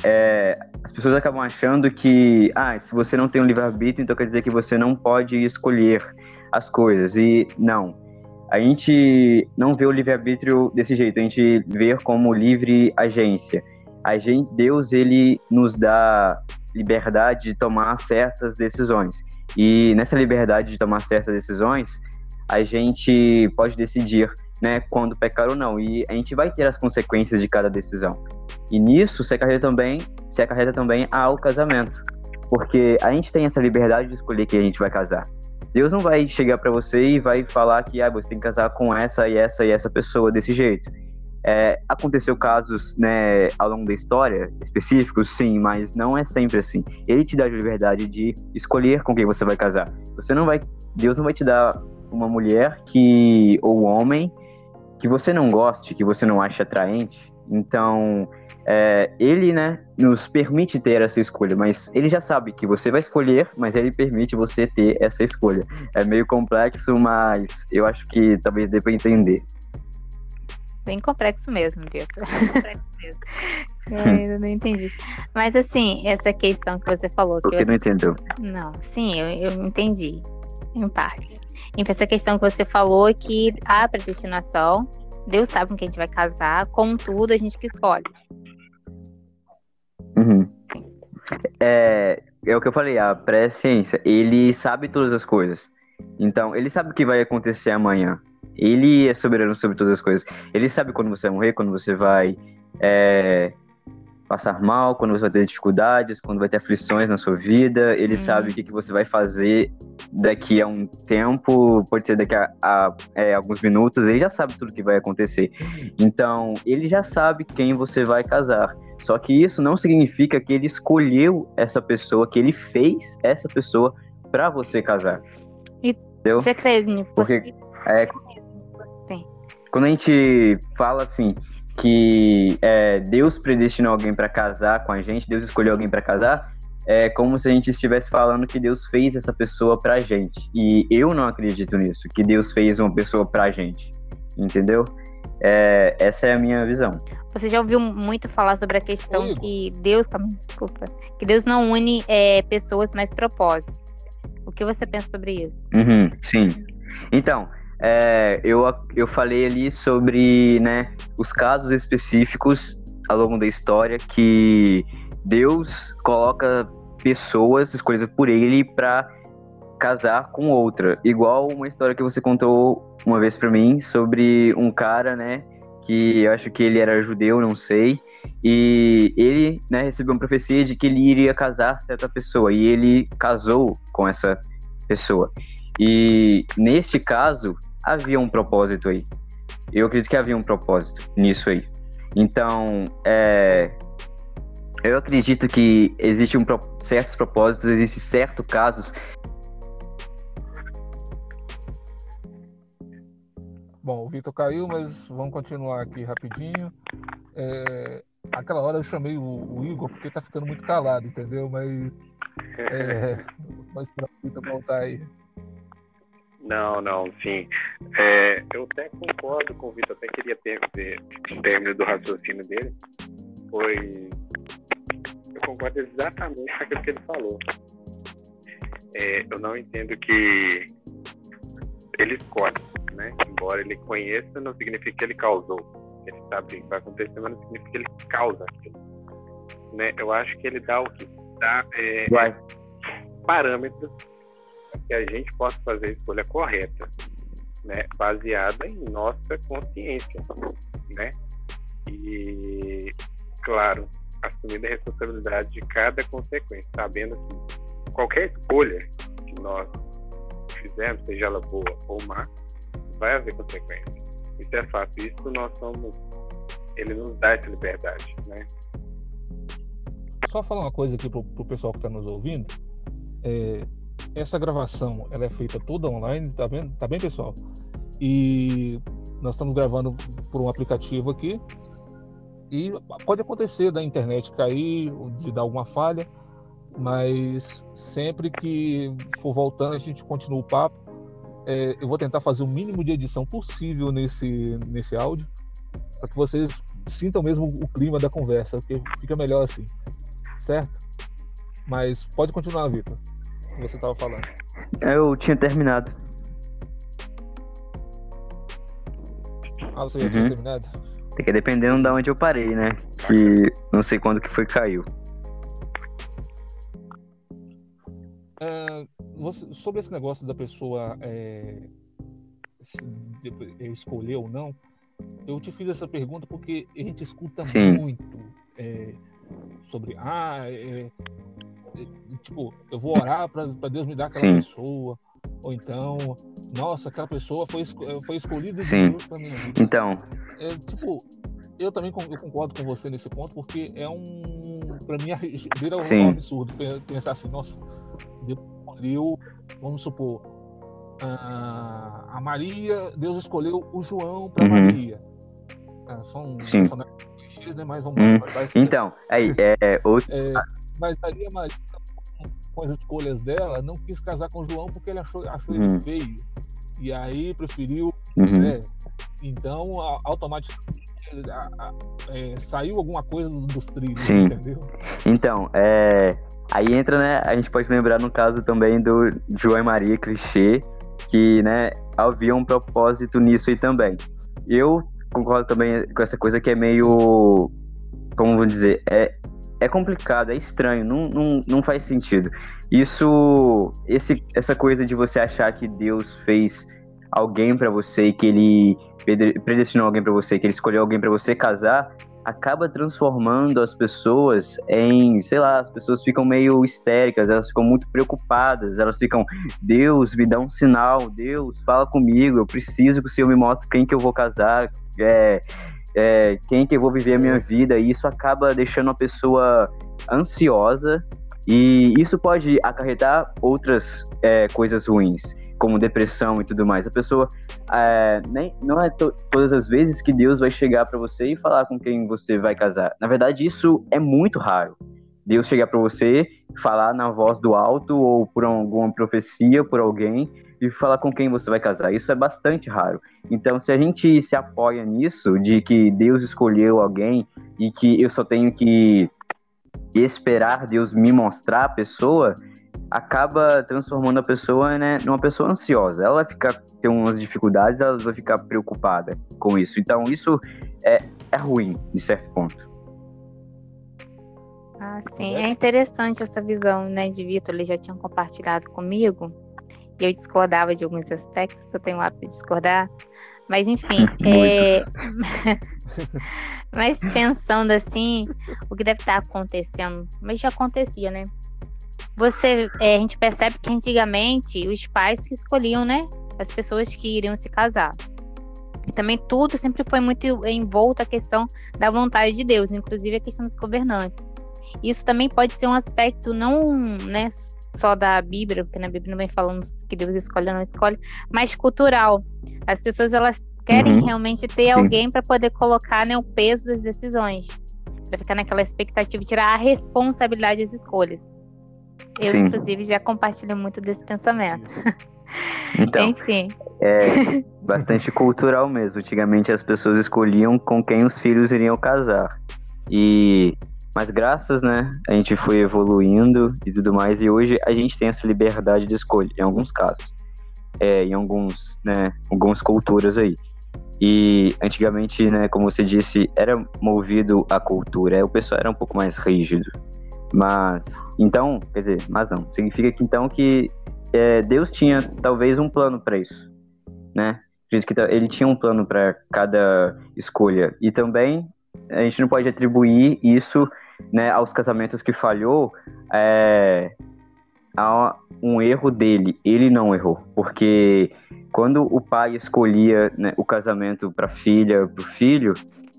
é, as pessoas acabam achando que, ah, se você não tem um livre-arbítrio, então quer dizer que você não pode escolher as coisas. E não. A gente não vê o livre-arbítrio desse jeito, a gente vê como livre agência. A gente, Deus, ele nos dá liberdade de tomar certas decisões. E nessa liberdade de tomar certas decisões, a gente pode decidir né, quando pecar ou não. E a gente vai ter as consequências de cada decisão. E nisso se acarreta também, se acarreta também ao casamento. Porque a gente tem essa liberdade de escolher quem a gente vai casar. Deus não vai chegar para você e vai falar que ah, você tem que casar com essa e essa e essa pessoa desse jeito. É, aconteceu casos né, ao longo da história específicos, sim, mas não é sempre assim. Ele te dá a liberdade de escolher com quem você vai casar. Você não vai, Deus não vai te dar uma mulher que ou homem que você não goste, que você não ache atraente. Então, é, ele, né, nos permite ter essa escolha, mas ele já sabe que você vai escolher, mas ele permite você ter essa escolha. É meio complexo, mas eu acho que talvez dê para entender. Bem complexo mesmo, Vitor. complexo mesmo. Eu ainda não entendi. Mas assim, essa questão que você falou. Que você não entendeu? Não, sim, eu, eu entendi. Em partes. Essa questão que você falou que a predestinação, Deus sabe com quem a gente vai casar, contudo, a gente que escolhe. Uhum. É, é o que eu falei, a pré-ciência, ele sabe todas as coisas. Então, ele sabe o que vai acontecer amanhã. Ele é soberano sobre todas as coisas. Ele sabe quando você vai morrer, quando você vai é, passar mal, quando você vai ter dificuldades, quando vai ter aflições na sua vida. Ele hum. sabe o que, que você vai fazer daqui a um tempo, pode ser daqui a, a é, alguns minutos. Ele já sabe tudo que vai acontecer. Então, ele já sabe quem você vai casar. Só que isso não significa que ele escolheu essa pessoa, que ele fez essa pessoa para você casar. E Entendeu? você crê nisso? Porque é, quando a gente fala assim que é, Deus predestinou alguém para casar com a gente, Deus escolheu alguém para casar, é como se a gente estivesse falando que Deus fez essa pessoa pra gente. E eu não acredito nisso, que Deus fez uma pessoa pra gente. Entendeu? É, essa é a minha visão. Você já ouviu muito falar sobre a questão que Deus, desculpa, que Deus não une é, pessoas, mas propósitos. O que você pensa sobre isso? Uhum, sim. Então, é, eu, eu falei ali sobre né, os casos específicos ao longo da história que Deus coloca pessoas escolhidas por ele para casar com outra. Igual uma história que você contou uma vez para mim sobre um cara, né, que eu acho que ele era judeu, não sei, e ele, né, recebeu uma profecia de que ele iria casar certa pessoa e ele casou com essa pessoa. E neste caso, havia um propósito aí. Eu acredito que havia um propósito nisso aí. Então, é, eu acredito que existem um, certos propósitos, existem certos casos. Bom, o Vitor caiu, mas vamos continuar aqui rapidinho. É, aquela hora eu chamei o, o, Igor porque tá ficando muito calado, entendeu? Mas, é, mas para o Vitor voltar aí. Não, não, sim. É, eu até concordo com o Vitor, até queria ter, ter um término do raciocínio dele. Foi. Eu concordo exatamente com aquilo que ele falou. É, eu não entendo que ele escolhe, né? Embora ele conheça, não significa que ele causou. Ele sabe o que vai acontecer, mas não significa que ele causa aquilo. Né? Eu acho que ele dá o que dá é, parâmetros que a gente possa fazer a escolha correta, né, baseada em nossa consciência, né? E, claro, assumir a responsabilidade de cada consequência, sabendo que qualquer escolha que nós fizermos, seja ela boa ou má, vai haver consequência. Isso é fato. Isso nós somos. Ele nos dá essa liberdade, né? Só falar uma coisa aqui pro, pro pessoal que está nos ouvindo. É, essa gravação ela é feita toda online, tá vendo? Tá bem, pessoal? E nós estamos gravando por um aplicativo aqui. E pode acontecer da internet cair, de dar alguma falha, mas sempre que for voltando a gente continua o papo. É, eu vou tentar fazer o mínimo de edição possível nesse, nesse áudio, para que vocês sintam mesmo o clima da conversa, porque fica melhor assim, certo? Mas pode continuar, Vitor, que você estava falando. Eu tinha terminado. Ah, você já uhum. tinha terminado? Porque dependendo de onde eu parei, né? Que não sei quando que foi que caiu. É, você, sobre esse negócio da pessoa é, escolher ou não, eu te fiz essa pergunta porque a gente escuta Sim. muito é, sobre ah, é, é, tipo, eu vou orar para Deus me dar aquela Sim. pessoa, ou então, nossa, aquela pessoa foi, foi escolhida de Deus para minha vida. Então, é, tipo, eu também eu concordo com você nesse ponto, porque é um. Pra mim, vira um absurdo pensar assim, nossa, Deus escolheu, vamos supor, a Maria, Deus escolheu o João para uhum. Maria. É, são, são clichês, né? Mas vamos uhum. Então, aí, é, é, outro... mas ali a Maria, com as escolhas dela, não quis casar com o João porque ele achou, achou uhum. ele feio. E aí preferiu uhum. Né? Então, automaticamente é, saiu alguma coisa dos trilhos, Sim. entendeu? Então, é, aí entra, né? A gente pode lembrar no caso também do João e Maria clichê, que, né, havia um propósito nisso aí também. Eu concordo também com essa coisa que é meio, como vou dizer, é, é complicado, é estranho, não, não, não faz sentido. Isso, esse, essa coisa de você achar que Deus fez alguém para você, que ele predestinou alguém para você, que ele escolheu alguém para você casar, acaba transformando as pessoas em, sei lá, as pessoas ficam meio histéricas, elas ficam muito preocupadas, elas ficam, Deus, me dá um sinal, Deus, fala comigo, eu preciso que o Senhor me mostre quem que eu vou casar, é, é, quem que eu vou viver a minha vida, e isso acaba deixando a pessoa ansiosa, e isso pode acarretar outras é, coisas ruins como depressão e tudo mais. A pessoa é, nem, não é to, todas as vezes que Deus vai chegar para você e falar com quem você vai casar. Na verdade, isso é muito raro. Deus chegar para você, falar na voz do alto ou por alguma profecia, por alguém e falar com quem você vai casar. Isso é bastante raro. Então, se a gente se apoia nisso, de que Deus escolheu alguém e que eu só tenho que esperar Deus me mostrar a pessoa, acaba transformando a pessoa né, numa pessoa ansiosa. Ela vai ficar ter umas dificuldades, ela vai ficar preocupada com isso. Então isso é, é ruim, de certo ponto. Ah, sim. É interessante essa visão, né, de Vitor. Ele já tinha compartilhado comigo. Eu discordava de alguns aspectos, eu tenho o hábito de discordar. Mas enfim, é... mas pensando assim, o que deve estar acontecendo, mas já acontecia, né? você é, a gente percebe que antigamente os pais que escolhiam, né, as pessoas que iriam se casar. E também tudo sempre foi muito envolto a questão da vontade de Deus, inclusive a questão dos governantes. Isso também pode ser um aspecto não, né, só da Bíblia, porque na Bíblia não vem falando que Deus escolhe ou não escolhe, mas cultural. As pessoas elas querem uhum. realmente ter alguém para poder colocar né, o peso das decisões, para ficar naquela expectativa de tirar a responsabilidade das escolhas. Eu, Sim. inclusive, já compartilho muito desse pensamento. Então, Enfim. É bastante cultural mesmo. Antigamente as pessoas escolhiam com quem os filhos iriam casar. E mas graças, né, a gente foi evoluindo e tudo mais e hoje a gente tem essa liberdade de escolha em alguns casos. É, em alguns, né, algumas culturas aí. E antigamente, né, como você disse, era movido a cultura, o pessoal era um pouco mais rígido. Mas, então, quer dizer, mas não. Significa que então que é, Deus tinha talvez um plano para isso, né? Diz que ele tinha um plano para cada escolha. E também a gente não pode atribuir isso né, aos casamentos que falhou é, a um erro dele. Ele não errou, porque quando o pai escolhia né, o casamento para filha, para o filho,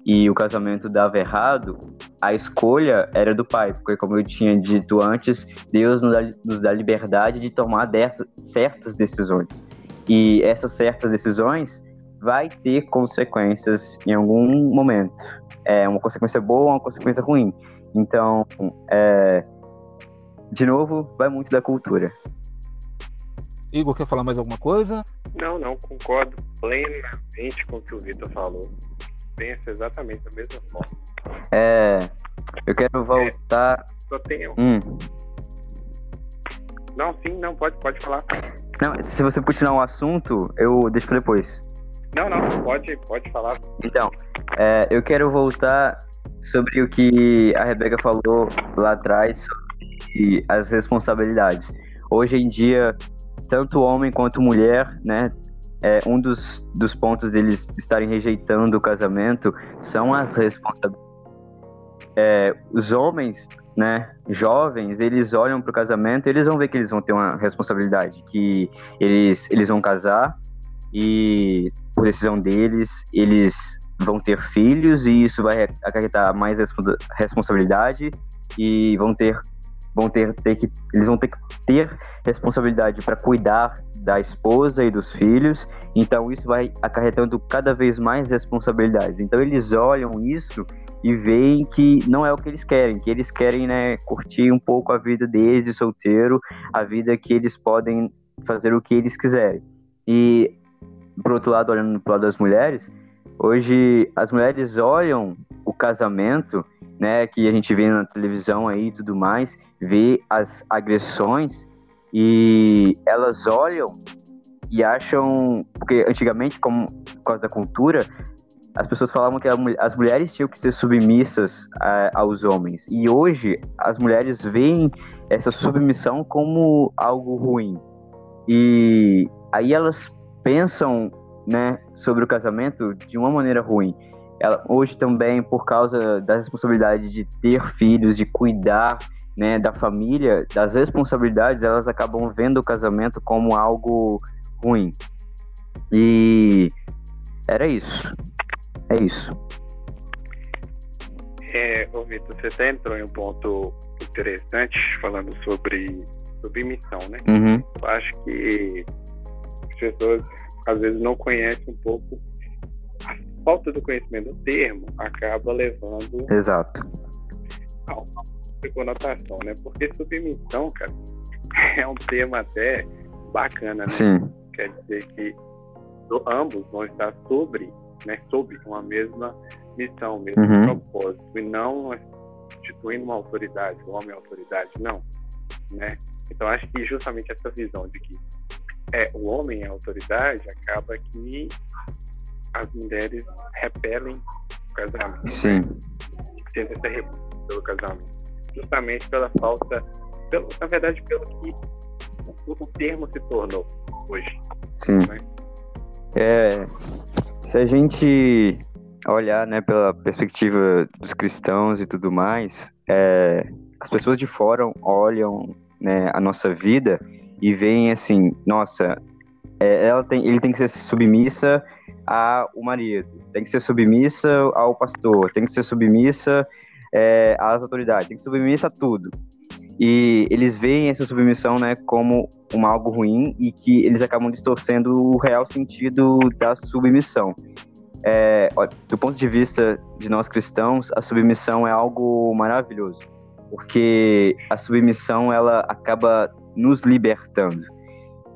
e o casamento dava errado, a escolha era do pai, porque como eu tinha dito antes, Deus nos dá, nos dá liberdade de tomar dessas, certas decisões. E essas certas decisões vai ter consequências em algum momento. É uma consequência boa uma consequência ruim. Então, é, de novo, vai muito da cultura. Igor, quer falar mais alguma coisa? Não, não, concordo plenamente com o que o Vitor falou. Penso exatamente da mesma forma. É, eu quero voltar. É, só tenho. Hum. Não, sim, não, pode, pode falar. Não, se você continuar o assunto, eu deixo pra depois. Não, não, pode, pode falar. Então, é, eu quero voltar sobre o que a Rebeca falou lá atrás sobre as responsabilidades. Hoje em dia, tanto homem quanto mulher, né, é, um dos, dos pontos deles estarem rejeitando o casamento são as responsabilidades. É, os homens, né, jovens, eles olham para o casamento, eles vão ver que eles vão ter uma responsabilidade, que eles, eles vão casar e por decisão deles, eles vão ter filhos e isso vai acarretar mais responsabilidade e vão ter vão ter, ter que eles vão ter que ter responsabilidade para cuidar da esposa e dos filhos. Então isso vai acarretando cada vez mais responsabilidades. Então eles olham isso e veem que não é o que eles querem, que eles querem né, curtir um pouco a vida deles de solteiro, a vida que eles podem fazer o que eles quiserem. E por outro lado, olhando pro lado das mulheres, hoje as mulheres olham o casamento, né, que a gente vê na televisão aí e tudo mais, vê as agressões e elas olham e acham, porque antigamente, como por causa da cultura, as pessoas falavam que as mulheres tinham que ser submissas a, aos homens. E hoje as mulheres veem essa submissão como algo ruim. E aí elas pensam né, sobre o casamento de uma maneira ruim. Ela, hoje também, por causa da responsabilidade de ter filhos, de cuidar né, da família, das responsabilidades, elas acabam vendo o casamento como algo ruim. E era isso. É isso. É, ô Vitor, você até entrou em um ponto interessante falando sobre submissão, né? Uhum. Eu acho que as pessoas às vezes não conhecem um pouco a falta do conhecimento do termo acaba levando Exato. a uma conotação, né? Porque submissão, cara, é um termo até bacana, né? Sim. Quer dizer que ambos vão estar sobre, né, sob uma mesma missão, mesmo uhum. propósito, e não instituindo uma autoridade, o homem é autoridade, não, né? Então acho que justamente essa visão de que é, o homem é autoridade, acaba que as mulheres repelem o casamento. Sim. Tenta ser repulsa pelo casamento. Justamente pela falta, pelo, na verdade, pelo que o, o termo se tornou hoje. Sim. Né? É, se a gente olhar né, pela perspectiva dos cristãos e tudo mais, é, as pessoas de fora olham né, a nossa vida e veem assim, nossa, é, ela tem, ele tem que ser submissa ao marido, tem que ser submissa ao pastor, tem que ser submissa é, às autoridades, tem que ser submissa a tudo. E eles veem essa submissão né, como um algo ruim e que eles acabam distorcendo o real sentido da submissão. É, do ponto de vista de nós cristãos, a submissão é algo maravilhoso, porque a submissão ela acaba nos libertando.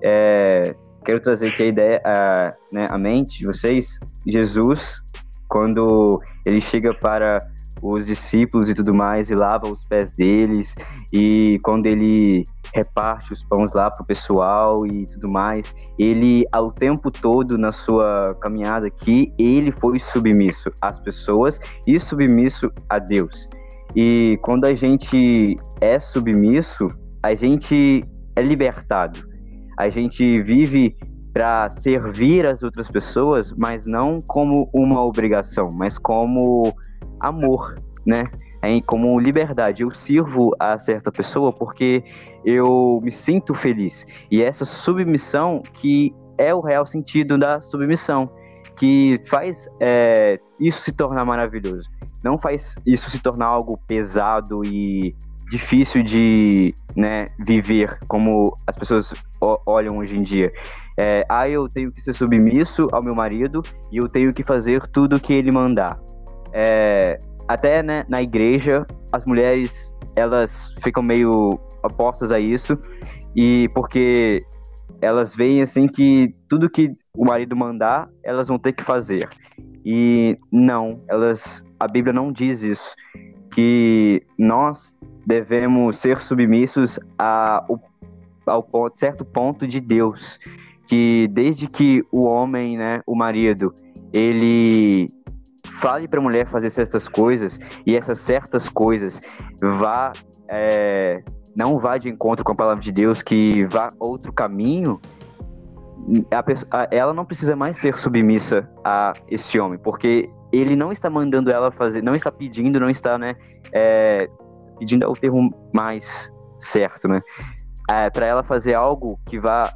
É, quero trazer aqui a ideia, a, né, a mente de vocês. Jesus, quando ele chega para os discípulos e tudo mais e lava os pés deles e quando ele reparte os pães lá pro pessoal e tudo mais, ele ao tempo todo na sua caminhada aqui, ele foi submisso às pessoas e submisso a Deus. E quando a gente é submisso, a gente é libertado. A gente vive para servir as outras pessoas, mas não como uma obrigação, mas como amor, né? É como liberdade. Eu sirvo a certa pessoa porque eu me sinto feliz. E essa submissão que é o real sentido da submissão, que faz é, isso se tornar maravilhoso. Não faz isso se tornar algo pesado e difícil de né, viver como as pessoas olham hoje em dia. É, ah, eu tenho que ser submisso ao meu marido e eu tenho que fazer tudo o que ele mandar. É, até né, na igreja, as mulheres elas ficam meio opostas a isso e porque elas veem assim que tudo que o marido mandar, elas vão ter que fazer. E não, elas a Bíblia não diz isso, que nós devemos ser submissos a, ao ponto, certo ponto de Deus, que desde que o homem, né, o marido, ele fale para a mulher fazer certas coisas e essas certas coisas vá é, não vá de encontro com a palavra de Deus, que vá outro caminho, a, ela não precisa mais ser submissa a esse homem, porque ele não está mandando ela fazer, não está pedindo, não está, né, é, pedindo é o termo mais certo, né, é, para ela fazer algo que vá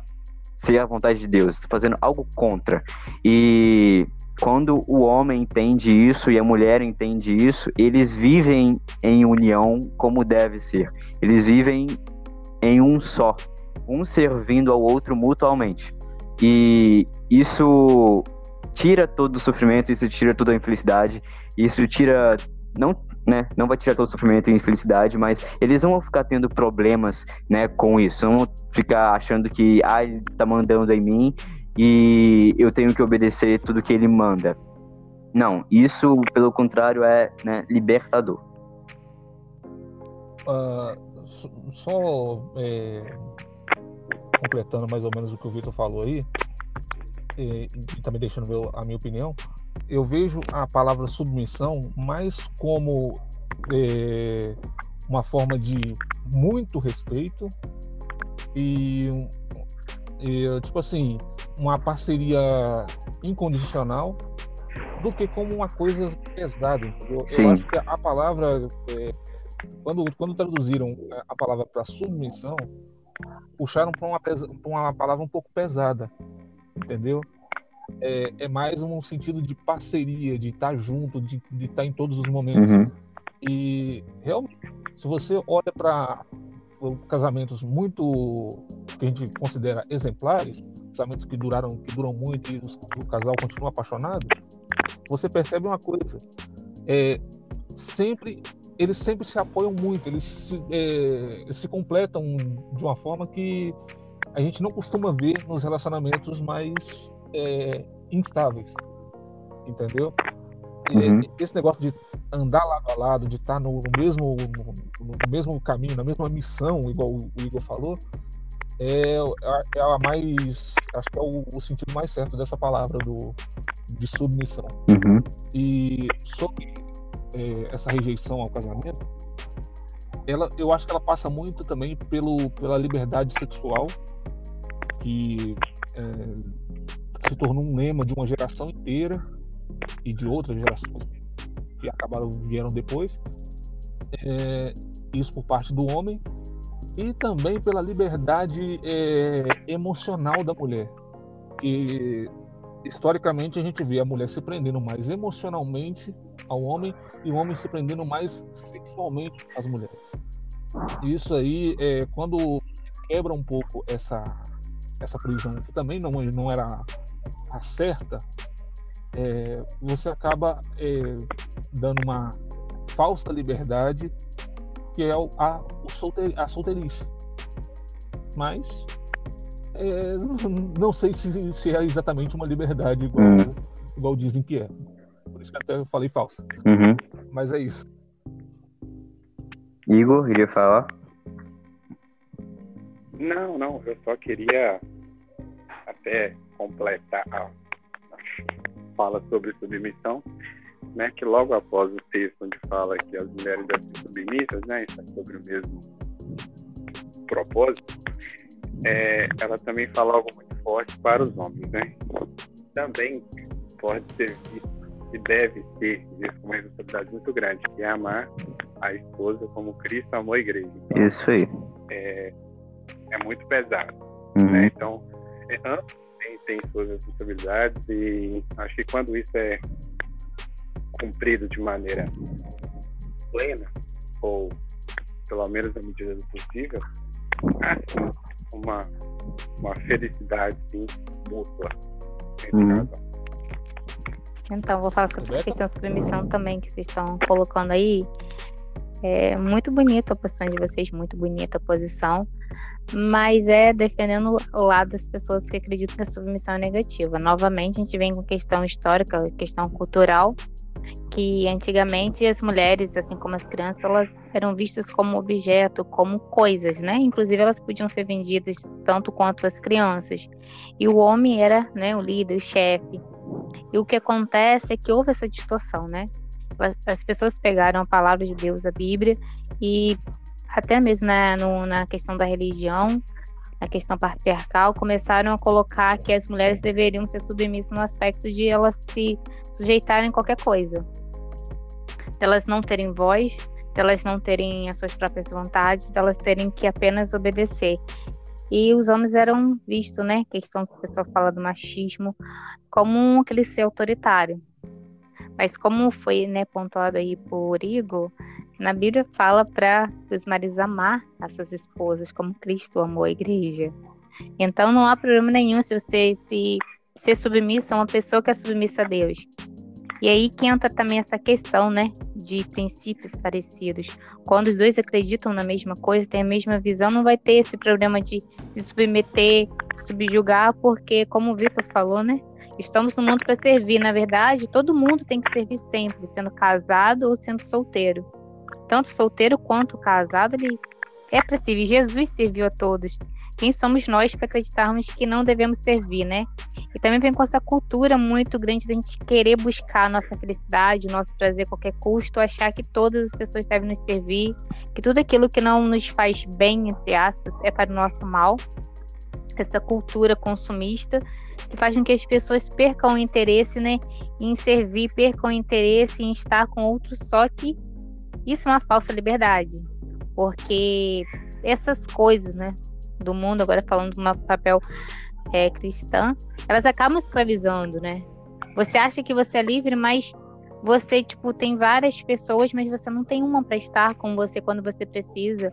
ser a vontade de Deus, está fazendo algo contra. E quando o homem entende isso e a mulher entende isso, eles vivem em união como deve ser. Eles vivem em um só, um servindo ao outro mutualmente. E isso tira todo o sofrimento, isso tira toda a infelicidade, isso tira não né, não vai tirar todo o sofrimento e infelicidade, mas eles não vão ficar tendo problemas, né, com isso. Não vão ficar achando que ah, ele tá mandando em mim e eu tenho que obedecer tudo que ele manda. Não, isso, pelo contrário, é né, libertador. Uh, só é, completando mais ou menos o que o Vitor falou aí, e, e também deixando meu, a minha opinião, eu vejo a palavra submissão mais como é, uma forma de muito respeito e, e, tipo assim uma parceria incondicional do que como uma coisa pesada entendeu? eu acho que a palavra é, quando quando traduziram a palavra para submissão puxaram para uma, uma palavra um pouco pesada entendeu é, é, mais um sentido de parceria, de estar junto, de, estar em todos os momentos. Uhum. E realmente, se você olha para casamentos muito que a gente considera exemplares, casamentos que duraram, que duram muito e o casal continua apaixonado, você percebe uma coisa: é, sempre eles sempre se apoiam muito, eles se, é, se completam de uma forma que a gente não costuma ver nos relacionamentos mais é, instáveis, entendeu? Uhum. Esse negócio de andar lado a lado, de estar no, mesmo, no, no, mesmo caminho, na mesma missão, igual o, Igor falou, é, é a mais. Acho que é o, o, sentido mais certo dessa palavra do, de submissão. Uhum. E sobre é, essa rejeição ao casamento, ela, eu acho que ela passa muito também pelo, pela liberdade sexual, que é, se tornou um lema de uma geração inteira e de outras gerações que acabaram vieram depois. É, isso por parte do homem e também pela liberdade é, emocional da mulher. Historicamente a gente vê a mulher se prendendo mais emocionalmente ao homem e o homem se prendendo mais sexualmente às mulheres. Isso aí é quando quebra um pouco essa essa prisão que também não, não era acerta, é, você acaba é, dando uma falsa liberdade que é a, solteir, a solteirice. Mas é, não sei se, se, é exatamente uma liberdade igual, uhum. igual dizem que é. Por isso que até eu falei falsa. Uhum. Mas é isso. Igor, iria falar? Não, não, eu só queria até completar a fala sobre submissão, né, que logo após o texto onde fala que as mulheres devem ser submissas, né, está sobre o mesmo propósito, é, ela também fala algo muito forte para os homens, né? Também pode ser visto e deve ser visto com uma responsabilidade muito grande, que é amar a esposa como Cristo amou a igreja. Então, Isso aí. É, é muito pesado, uhum. né? Então, é, ambos tem, tem suas responsabilidades e acho que quando isso é cumprido de maneira plena, ou pelo menos na medida do possível, há uma, uma felicidade sim, mútua entre uhum. Então, vou falar sobre a questão de submissão também que vocês estão colocando aí. É muito bonita a posição de vocês, muito bonita a posição. mas é defendendo o lado das pessoas que acreditam que a submissão é negativa. Novamente, a gente vem com questão histórica, questão cultural, que antigamente as mulheres, assim como as crianças, elas eram vistas como objeto, como coisas, né? Inclusive elas podiam ser vendidas tanto quanto as crianças. E o homem era, né, o líder, o chefe. E o que acontece é que houve essa distorção, né? As pessoas pegaram a palavra de Deus, a Bíblia, e até mesmo na, no, na questão da religião, na questão patriarcal, começaram a colocar que as mulheres deveriam ser submissas no aspecto de elas se sujeitarem qualquer coisa. Elas não terem voz, elas não terem as suas próprias vontades, elas terem que apenas obedecer. E os homens eram vistos, né, questão que o pessoal fala do machismo, como aquele ser autoritário. Mas como foi, né, pontuado aí por Igor, na Bíblia fala para os maridos amar as suas esposas como Cristo amou a igreja. Então não há problema nenhum se você se ser submissa a uma pessoa que é submissa a Deus. E aí que entra também essa questão, né, de princípios parecidos. Quando os dois acreditam na mesma coisa, têm a mesma visão, não vai ter esse problema de se submeter, subjugar, porque como o Vitor falou, né, estamos no mundo para servir. Na verdade, todo mundo tem que servir sempre, sendo casado ou sendo solteiro tanto solteiro quanto casado, ele é para servir. Jesus serviu a todos. Quem somos nós para acreditarmos que não devemos servir, né? E também vem com essa cultura muito grande da gente querer buscar a nossa felicidade, o nosso prazer a qualquer custo, achar que todas as pessoas devem nos servir, que tudo aquilo que não nos faz bem, entre aspas, é para o nosso mal. Essa cultura consumista que faz com que as pessoas percam o interesse, né, em servir, percam o interesse em estar com outros, só que isso é uma falsa liberdade, porque essas coisas, né, do mundo, agora falando de um papel é, cristã, elas acabam escravizando, né? Você acha que você é livre, mas você, tipo, tem várias pessoas, mas você não tem uma para estar com você quando você precisa.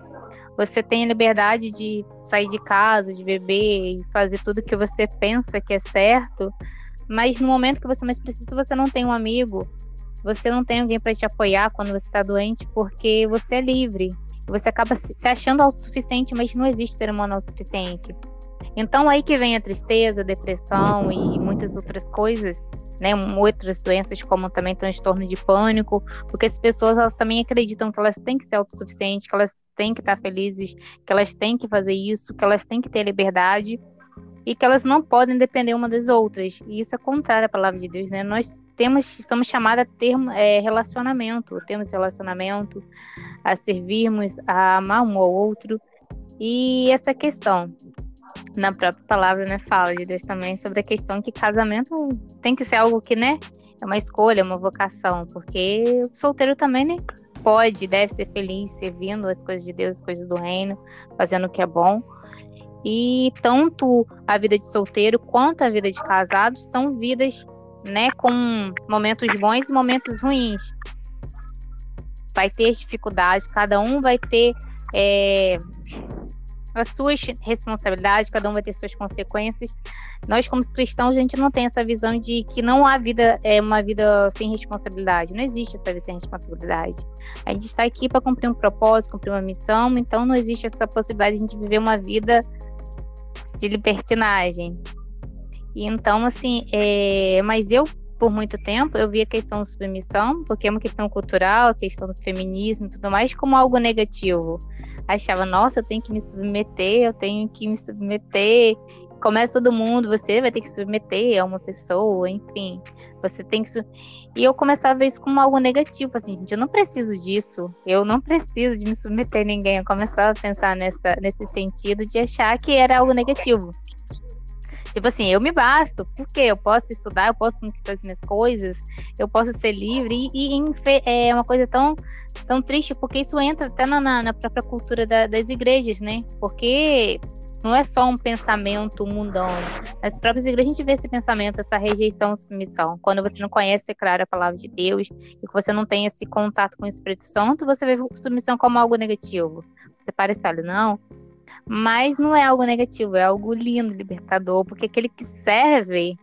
Você tem a liberdade de sair de casa, de beber e fazer tudo que você pensa que é certo, mas no momento que você mais precisa, você não tem um amigo, você não tem alguém para te apoiar quando você está doente, porque você é livre. Você acaba se achando autossuficiente, mas não existe ser humano autossuficiente. Então aí que vem a tristeza, a depressão e muitas outras coisas, né? Outras doenças como também transtorno de pânico, porque as pessoas elas também acreditam que elas têm que ser autossuficientes, que elas têm que estar felizes, que elas têm que fazer isso, que elas têm que ter liberdade e que elas não podem depender uma das outras. E isso é contrário à palavra de Deus, né? Nós temos, estamos chamados a ter é, relacionamento, temos relacionamento, a servirmos, a amar um ao outro. E essa questão, na própria palavra, né, fala de Deus também sobre a questão que casamento tem que ser algo que, né, é uma escolha, uma vocação, porque o solteiro também, né, pode, deve ser feliz servindo as coisas de Deus, as coisas do reino, fazendo o que é bom e tanto a vida de solteiro quanto a vida de casado são vidas, né, com momentos bons e momentos ruins. Vai ter dificuldades, cada um vai ter é, as suas responsabilidades, cada um vai ter suas consequências. Nós, como cristãos, a gente não tem essa visão de que não há vida, é uma vida sem responsabilidade. Não existe essa vida sem responsabilidade. A gente está aqui para cumprir um propósito, cumprir uma missão, então não existe essa possibilidade de a gente viver uma vida de libertinagem. E então, assim, é... mas eu, por muito tempo, eu via a questão de submissão, porque é uma questão cultural, a questão do feminismo e tudo mais, como algo negativo. Achava, nossa, eu tenho que me submeter, eu tenho que me submeter. Começa todo mundo, você vai ter que submeter a uma pessoa, enfim. Você tem que. E eu começava a ver isso como algo negativo, assim, gente, eu não preciso disso, eu não preciso de me submeter a ninguém. Eu começava a pensar nessa, nesse sentido de achar que era algo negativo. Tipo assim, eu me basto, porque eu posso estudar, eu posso conquistar as minhas coisas, eu posso ser livre, e, e é uma coisa tão, tão triste, porque isso entra até na, na própria cultura da, das igrejas, né? Porque não é só um pensamento mundano. Nas próprias igrejas a gente vê esse pensamento, essa rejeição, submissão. Quando você não conhece, é claro, a palavra de Deus e que você não tem esse contato com o Espírito Santo, você vê submissão como algo negativo. Você parece, olha, não. Mas não é algo negativo, é algo lindo, libertador, porque aquele que serve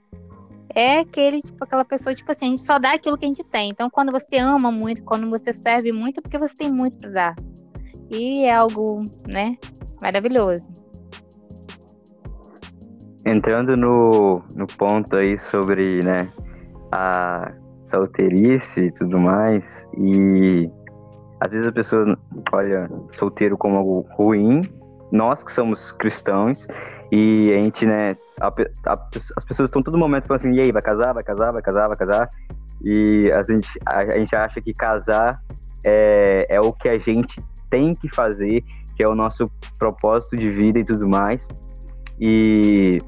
é aquele, tipo, aquela pessoa, tipo assim, a gente só dá aquilo que a gente tem. Então, quando você ama muito, quando você serve muito, é porque você tem muito para dar. E é algo, né, maravilhoso. Entrando no, no ponto aí sobre, né, a solteirice e tudo mais, e às vezes a pessoa olha solteiro como algo ruim, nós que somos cristãos, e a gente, né, a, a, as pessoas estão todo momento falando assim, e aí, vai casar, vai casar, vai casar, vai casar, e a gente, a, a gente acha que casar é, é o que a gente tem que fazer, que é o nosso propósito de vida e tudo mais, e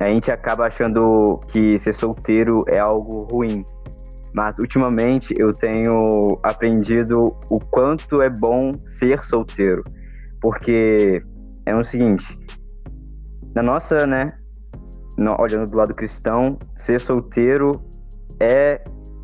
a gente acaba achando que ser solteiro é algo ruim. Mas ultimamente eu tenho aprendido o quanto é bom ser solteiro. Porque é o seguinte, na nossa, né, olhando do lado cristão, ser solteiro é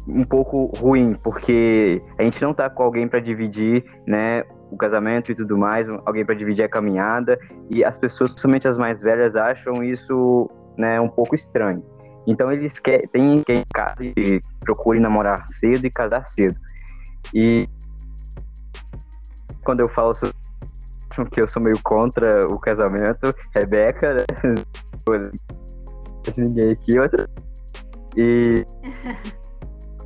um pouco ruim, porque a gente não tá com alguém para dividir, né, o casamento e tudo mais, alguém para dividir a caminhada, e as pessoas, principalmente as mais velhas, acham isso, né, um pouco estranho. Então eles querem, tem quem case e procure namorar cedo e casar cedo. E quando eu falo sobre que eu sou meio contra o casamento, Rebeca, né? ninguém aqui, outra. E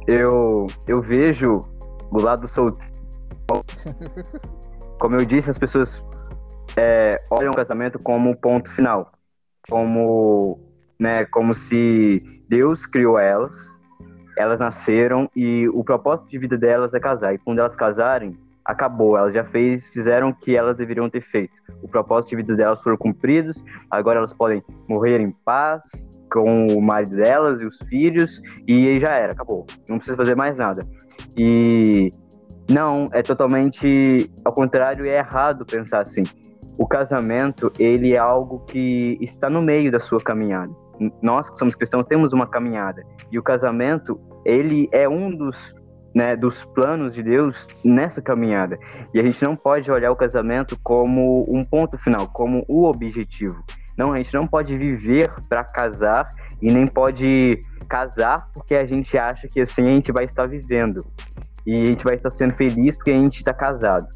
eu, eu vejo o lado solteiro. Como eu disse, as pessoas é, olham o casamento como ponto final. Como, né, como se Deus criou elas, elas nasceram e o propósito de vida delas é casar. E quando elas casarem, acabou. Elas já fez, fizeram o que elas deveriam ter feito. O propósito de vida delas foram cumpridos. Agora elas podem morrer em paz com o marido delas e os filhos e já era, acabou. Não precisa fazer mais nada. E não, é totalmente ao contrário, é errado pensar assim. O casamento, ele é algo que está no meio da sua caminhada. Nós que somos cristãos temos uma caminhada e o casamento, ele é um dos né, dos planos de Deus nessa caminhada. E a gente não pode olhar o casamento como um ponto final, como o objetivo. Não, a gente não pode viver para casar e nem pode casar porque a gente acha que assim a gente vai estar vivendo e a gente vai estar sendo feliz porque a gente está casado.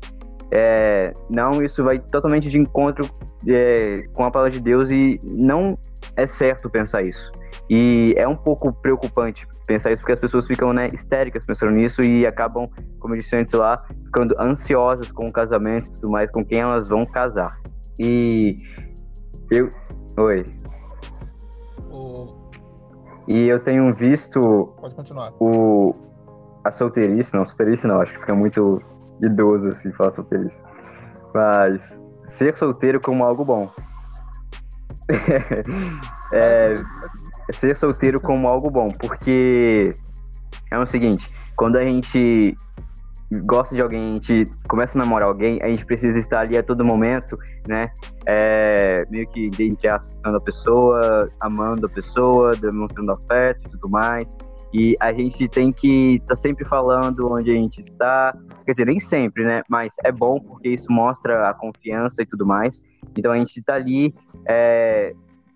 É, não, isso vai totalmente de encontro é, com a palavra de Deus e não é certo pensar isso. E é um pouco preocupante pensar isso, porque as pessoas ficam né, histéricas pensando nisso e acabam, como eu disse antes lá, ficando ansiosas com o casamento e tudo mais, com quem elas vão casar. E eu. Oi. O... E eu tenho visto. Pode continuar. O... A solteirice, não, solteirice não, acho que fica muito idoso assim falar solteirice. Mas ser solteiro como algo bom. é, ser solteiro como algo bom, porque é o seguinte, quando a gente gosta de alguém, a gente começa a namorar alguém, a gente precisa estar ali a todo momento, né? É, meio que identificando a pessoa, amando a pessoa, demonstrando afeto e tudo mais. E a gente tem que estar tá sempre falando onde a gente está. Quer dizer, nem sempre, né? Mas é bom porque isso mostra a confiança e tudo mais. Então a gente está ali é,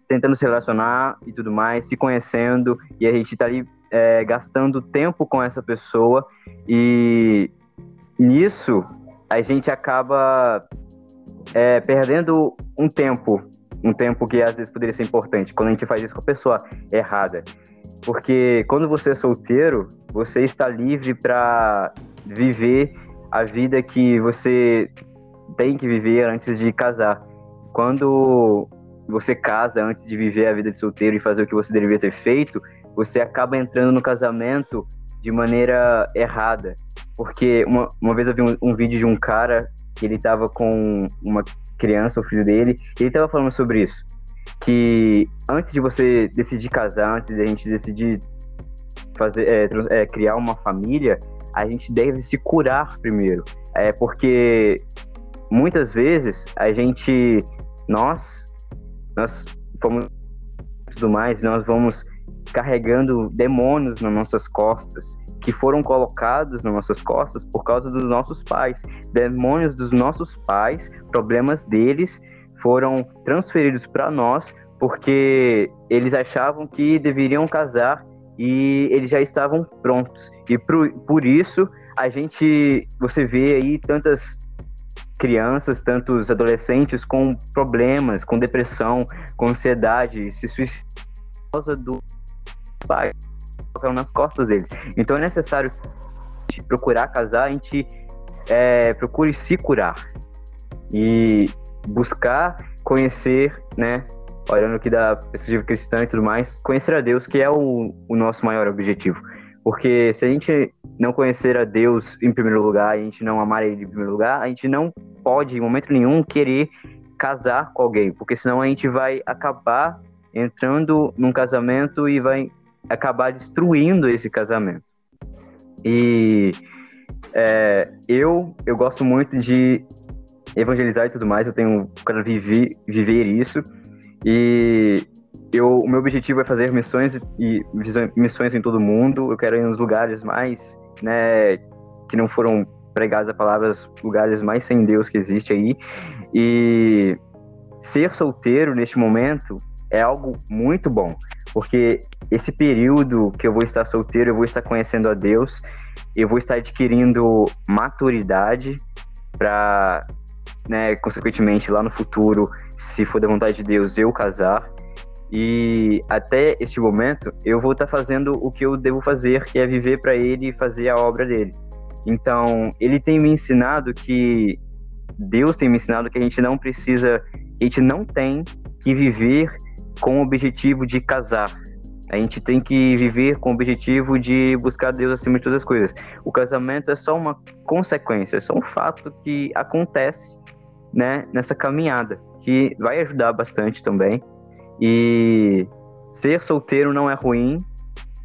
tentando se relacionar e tudo mais, se conhecendo, e a gente tá ali é, gastando tempo com essa pessoa, e nisso a gente acaba é, perdendo um tempo, um tempo que às vezes poderia ser importante, quando a gente faz isso com a pessoa errada. Porque quando você é solteiro, você está livre para viver a vida que você tem que viver antes de casar. Quando você casa antes de viver a vida de solteiro e fazer o que você deveria ter feito, você acaba entrando no casamento de maneira errada. Porque uma, uma vez eu vi um, um vídeo de um cara que ele tava com uma criança, o filho dele, e ele tava falando sobre isso. Que antes de você decidir casar, antes de a gente decidir fazer, é, é, criar uma família, a gente deve se curar primeiro. É porque muitas vezes a gente, nós nós fomos tudo mais, nós vamos carregando demônios nas nossas costas, que foram colocados nas nossas costas por causa dos nossos pais. Demônios dos nossos pais, problemas deles foram transferidos para nós porque eles achavam que deveriam casar e eles já estavam prontos. E por, por isso a gente, você vê aí tantas crianças, tantos adolescentes com problemas, com depressão, com ansiedade, se suicidam por causa do pai nas costas deles. Então é necessário procurar casar, a gente é, procure se curar e buscar conhecer, né? Olhando aqui da perspectiva cristã e tudo mais, conhecer a Deus, que é o, o nosso maior objetivo. Porque se a gente não conhecer a Deus em primeiro lugar, a gente não amar Ele em primeiro lugar, a gente não pode, em momento nenhum, querer casar com alguém, porque senão a gente vai acabar entrando num casamento e vai acabar destruindo esse casamento. E é, eu, eu gosto muito de evangelizar e tudo mais, eu tenho quero viver, viver isso. E eu, o meu objetivo é fazer missões e missões em todo mundo. Eu quero ir nos lugares mais, né, que não foram pregadas a palavras, lugares mais sem Deus que existe aí. E ser solteiro neste momento é algo muito bom, porque esse período que eu vou estar solteiro, eu vou estar conhecendo a Deus, eu vou estar adquirindo maturidade para, né, consequentemente lá no futuro, se for da vontade de Deus, eu casar. E até este momento, eu vou estar fazendo o que eu devo fazer, que é viver para Ele e fazer a obra dele. Então, Ele tem me ensinado que Deus tem me ensinado que a gente não precisa, a gente não tem que viver com o objetivo de casar. A gente tem que viver com o objetivo de buscar Deus acima de todas as coisas. O casamento é só uma consequência, é só um fato que acontece, né, nessa caminhada, que vai ajudar bastante também. E ser solteiro não é ruim,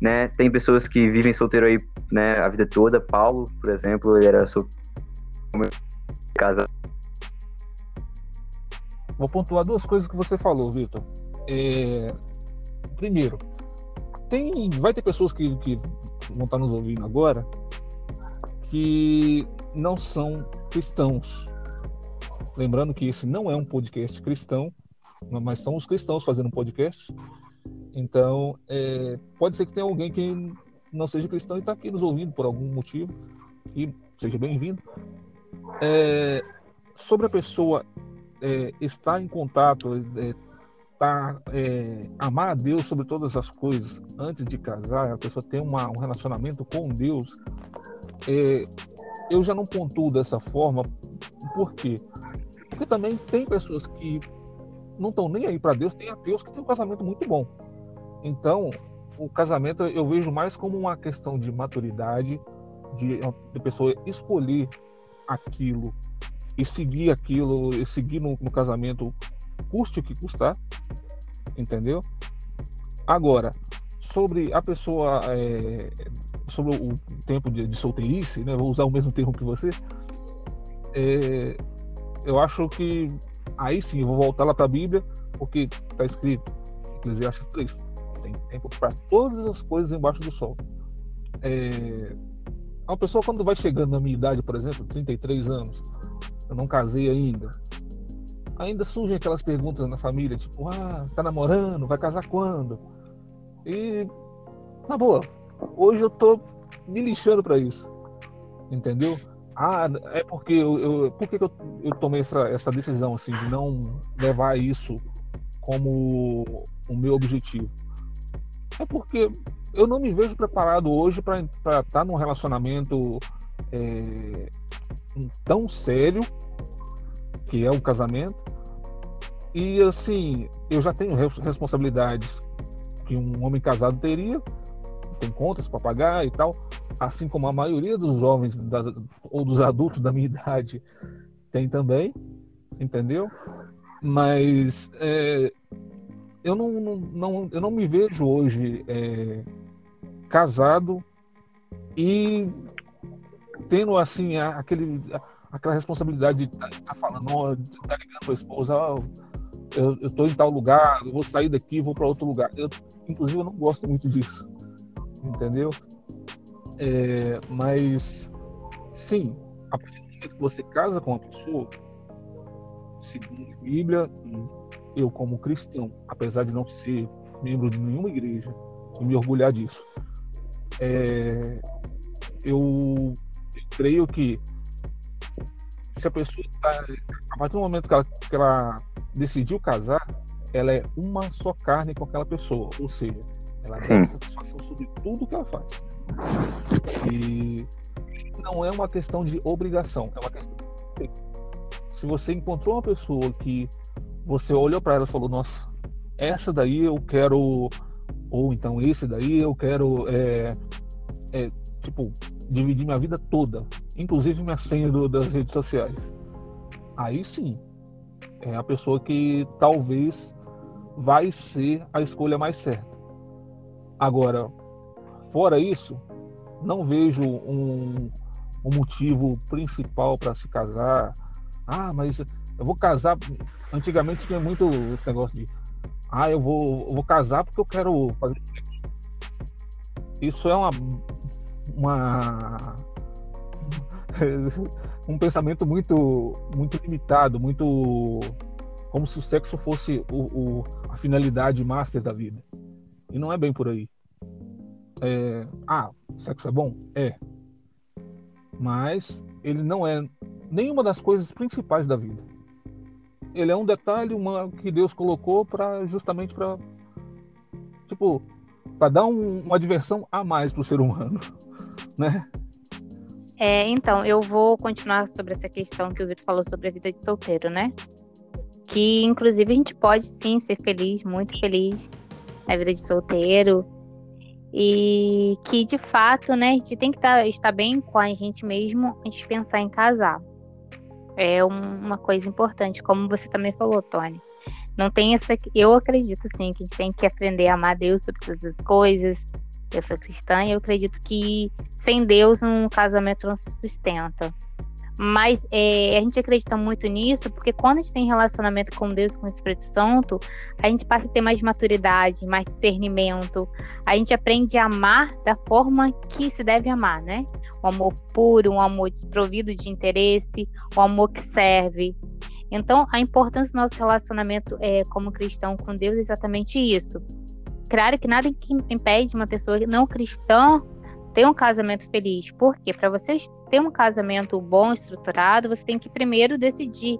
né? Tem pessoas que vivem solteiro aí, né, a vida toda. Paulo, por exemplo, ele era solteiro, casa. Vou pontuar duas coisas que você falou, Vitor. É... Primeiro, tem, vai ter pessoas que, que vão estar nos ouvindo agora que não são cristãos. Lembrando que esse não é um podcast cristão, mas são os cristãos fazendo um podcast. Então, é, pode ser que tenha alguém que não seja cristão e está aqui nos ouvindo por algum motivo, e seja bem-vindo. É, sobre a pessoa é, estar em contato, é, tá, é, amar a Deus sobre todas as coisas antes de casar, a pessoa ter uma, um relacionamento com Deus, é, eu já não pontuo dessa forma. Por quê? Porque também tem pessoas que não estão nem aí para Deus, tem ateus que tem um casamento muito bom. Então, o casamento eu vejo mais como uma questão de maturidade, de, de pessoa escolher aquilo e seguir aquilo, e seguir no, no casamento custe o que custar, entendeu? Agora, sobre a pessoa, é, sobre o tempo de, de, solteirice, né? Vou usar o mesmo termo que você. É, eu acho que aí sim, eu vou voltar lá para a Bíblia, porque está escrito, Eclesiastes 3, tem tempo para todas as coisas embaixo do sol. É, uma pessoa quando vai chegando na minha idade, por exemplo, 33 anos, eu não casei ainda, ainda surgem aquelas perguntas na família, tipo, ah, tá namorando, vai casar quando? E, na boa, hoje eu tô me lixando para isso, entendeu? Ah, é porque eu, eu por que eu, eu tomei essa, essa decisão, assim, de não levar isso como o meu objetivo? É porque eu não me vejo preparado hoje para estar tá num relacionamento é, tão sério que é o casamento. E assim, eu já tenho responsabilidades que um homem casado teria, tem contas para pagar e tal, assim como a maioria dos jovens da, ou dos adultos da minha idade tem também, entendeu? Mas é, eu não, não, eu não me vejo hoje é, casado e tendo assim aquele aquela responsabilidade de estar tá, tá falando, estar tá ligando para a esposa, oh, eu, estou em tal lugar, eu vou sair daqui, vou para outro lugar. Eu, inclusive, eu não gosto muito disso, entendeu? É, mas, sim, a partir do momento que você casa com uma pessoa, segundo a Bíblia, eu como cristão, apesar de não ser membro de nenhuma igreja, e me orgulhar disso, é, eu, eu creio que se a pessoa tá, a partir do momento que ela, que ela decidiu casar, ela é uma só carne com aquela pessoa, ou seja, ela dá satisfação sobre tudo que ela faz. E não é uma questão de obrigação, é uma questão de... se você encontrou uma pessoa que você olhou para ela e falou, nossa, essa daí eu quero, ou então esse daí eu quero, é, é, tipo, dividir minha vida toda, inclusive minha senha do, das redes sociais. Aí sim, é a pessoa que talvez vai ser a escolha mais certa. Agora, fora isso, não vejo um, um motivo principal para se casar. Ah, mas eu vou casar. Antigamente tinha muito esse negócio de ah, eu vou, eu vou casar porque eu quero fazer. Isso é uma, uma um pensamento muito muito limitado, muito como se o sexo fosse o, o, a finalidade master da vida. E não é bem por aí. É, ah, sexo é bom? É. Mas ele não é nenhuma das coisas principais da vida ele é um detalhe uma, que Deus colocou para justamente para tipo para dar um, uma diversão a mais para o ser humano, né? É, então, eu vou continuar sobre essa questão que o Vitor falou sobre a vida de solteiro, né? Que, inclusive, a gente pode sim ser feliz, muito feliz na vida de solteiro. E que, de fato, né, a gente tem que tá, estar bem com a gente mesmo antes de pensar em casar é uma coisa importante, como você também falou, Tony. Não tem essa. Eu acredito sim que a gente tem que aprender a amar Deus sobre todas as coisas. Eu sou cristã e eu acredito que sem Deus um casamento não se sustenta. Mas é, a gente acredita muito nisso porque quando a gente tem relacionamento com Deus, com o Espírito Santo, a gente passa a ter mais maturidade, mais discernimento. A gente aprende a amar da forma que se deve amar, né? um amor puro, um amor desprovido de interesse, um amor que serve. Então, a importância do nosso relacionamento é, como cristão com Deus é exatamente isso. Claro que nada impede uma pessoa não cristã ter um casamento feliz. Por quê? Para você ter um casamento bom, estruturado, você tem que primeiro decidir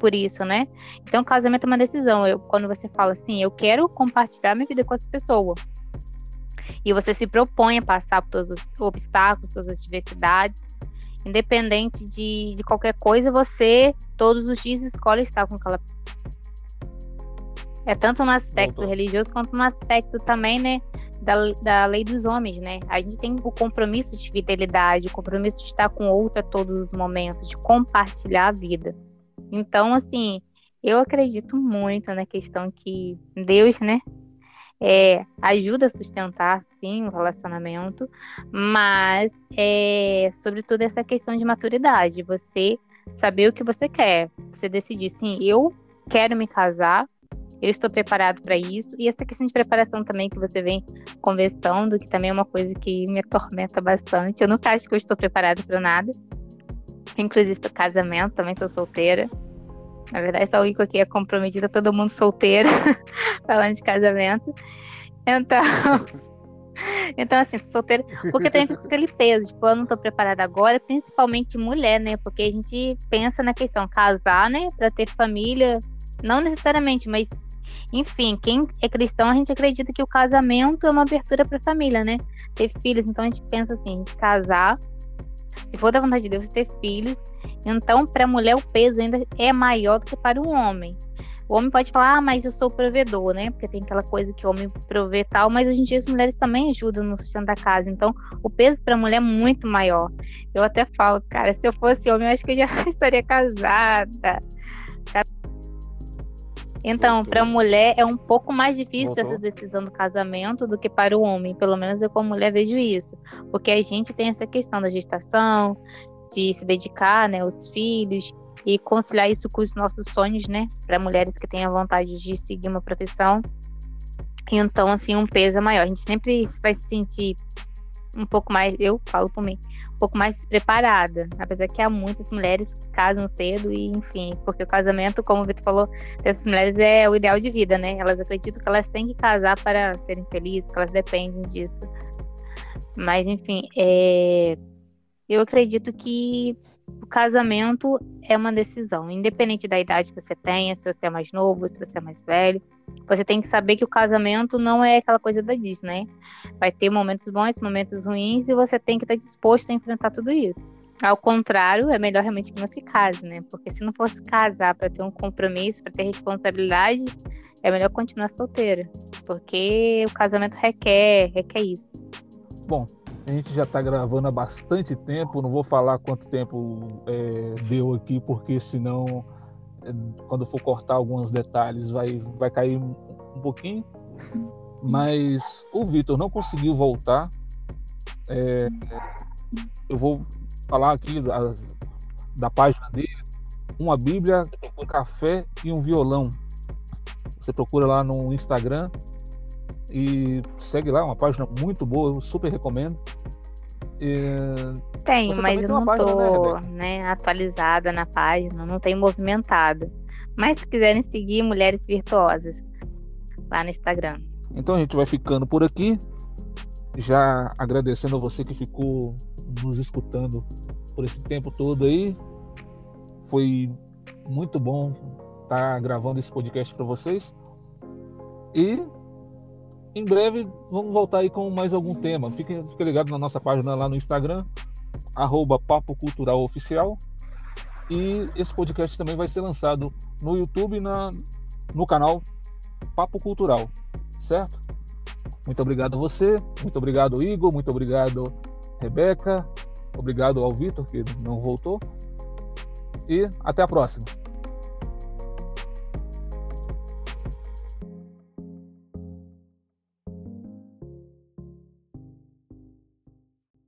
por isso, né? Então, casamento é uma decisão. Eu, quando você fala assim, eu quero compartilhar minha vida com essa pessoa e você se propõe a passar por todos os obstáculos, todas as diversidades, independente de, de qualquer coisa, você todos os dias escolhe estar com aquela é tanto no aspecto Voltou. religioso quanto no aspecto também, né, da, da lei dos homens, né? A gente tem o compromisso de fidelidade, o compromisso de estar com outro a todos os momentos, de compartilhar a vida. Então, assim, eu acredito muito na questão que Deus, né, é, ajuda a sustentar, sim, o relacionamento, mas é, sobretudo essa questão de maturidade, você saber o que você quer, você decidir, sim, eu quero me casar, eu estou preparado para isso, e essa questão de preparação também que você vem conversando, que também é uma coisa que me atormenta bastante, eu nunca acho que eu estou preparada para nada, inclusive para casamento, também sou solteira, na verdade, só o Ico aqui é comprometida, todo mundo solteiro, falando de casamento. Então. Então, assim, solteira. Porque também fica aquele peso, tipo, eu não tô preparada agora, principalmente mulher, né? Porque a gente pensa na questão casar, né? Pra ter família. Não necessariamente, mas enfim, quem é cristão, a gente acredita que o casamento é uma abertura para a família, né? Ter filhos, então a gente pensa assim, de casar, se for da vontade de Deus, ter filhos então, para a mulher, o peso ainda é maior do que para o homem. O homem pode falar, ah, mas eu sou provedor, né? Porque tem aquela coisa que o homem provê tal, mas hoje em dia as mulheres também ajudam no sustento da casa. Então, o peso para a mulher é muito maior. Eu até falo, cara, se eu fosse homem, eu acho que eu já estaria casada. Então, para a mulher é um pouco mais difícil Voltou. essa decisão do casamento do que para o homem. Pelo menos eu, como mulher, vejo isso. Porque a gente tem essa questão da gestação, de se dedicar, né, aos filhos e conciliar isso com os nossos sonhos, né, para mulheres que têm a vontade de seguir uma profissão. Então, assim, um peso é maior. A gente sempre vai se sentir um pouco mais, eu falo por mim, um pouco mais preparada. Apesar que há muitas mulheres que casam cedo e, enfim, porque o casamento, como o Vitor falou, dessas mulheres é o ideal de vida, né? Elas acreditam que elas têm que casar para serem felizes, que elas dependem disso. Mas, enfim, é, eu acredito que o casamento é uma decisão, independente da idade que você tenha, se você é mais novo, se você é mais velho. Você tem que saber que o casamento não é aquela coisa da Disney. Vai ter momentos bons, momentos ruins, e você tem que estar disposto a enfrentar tudo isso. Ao contrário, é melhor realmente que não se case, né? Porque se não fosse casar para ter um compromisso, para ter responsabilidade, é melhor continuar solteira. Porque o casamento requer, requer isso. Bom, a gente já está gravando há bastante tempo, não vou falar quanto tempo é, deu aqui, porque senão, é, quando for cortar alguns detalhes, vai, vai cair um, pouquinho. Mas o Vitor não conseguiu voltar. É, eu vou falar aqui da, da página dele: uma Bíblia, um café e um violão. Você procura lá no Instagram e segue lá, uma página muito boa, eu super recomendo. E... Tem, mas eu não página, tô né, né, atualizada na página, não tenho movimentado. Mas se quiserem seguir Mulheres Virtuosas lá no Instagram. Então a gente vai ficando por aqui. Já agradecendo a você que ficou nos escutando por esse tempo todo aí. Foi muito bom estar tá gravando esse podcast para vocês. E em breve vamos voltar aí com mais algum tema. Fique, fique ligado na nossa página lá no Instagram, arroba Papo Cultural Oficial. E esse podcast também vai ser lançado no YouTube na, no canal Papo Cultural, certo? Muito obrigado a você, muito obrigado Igor, muito obrigado Rebeca, obrigado ao Vitor que não voltou. E até a próxima.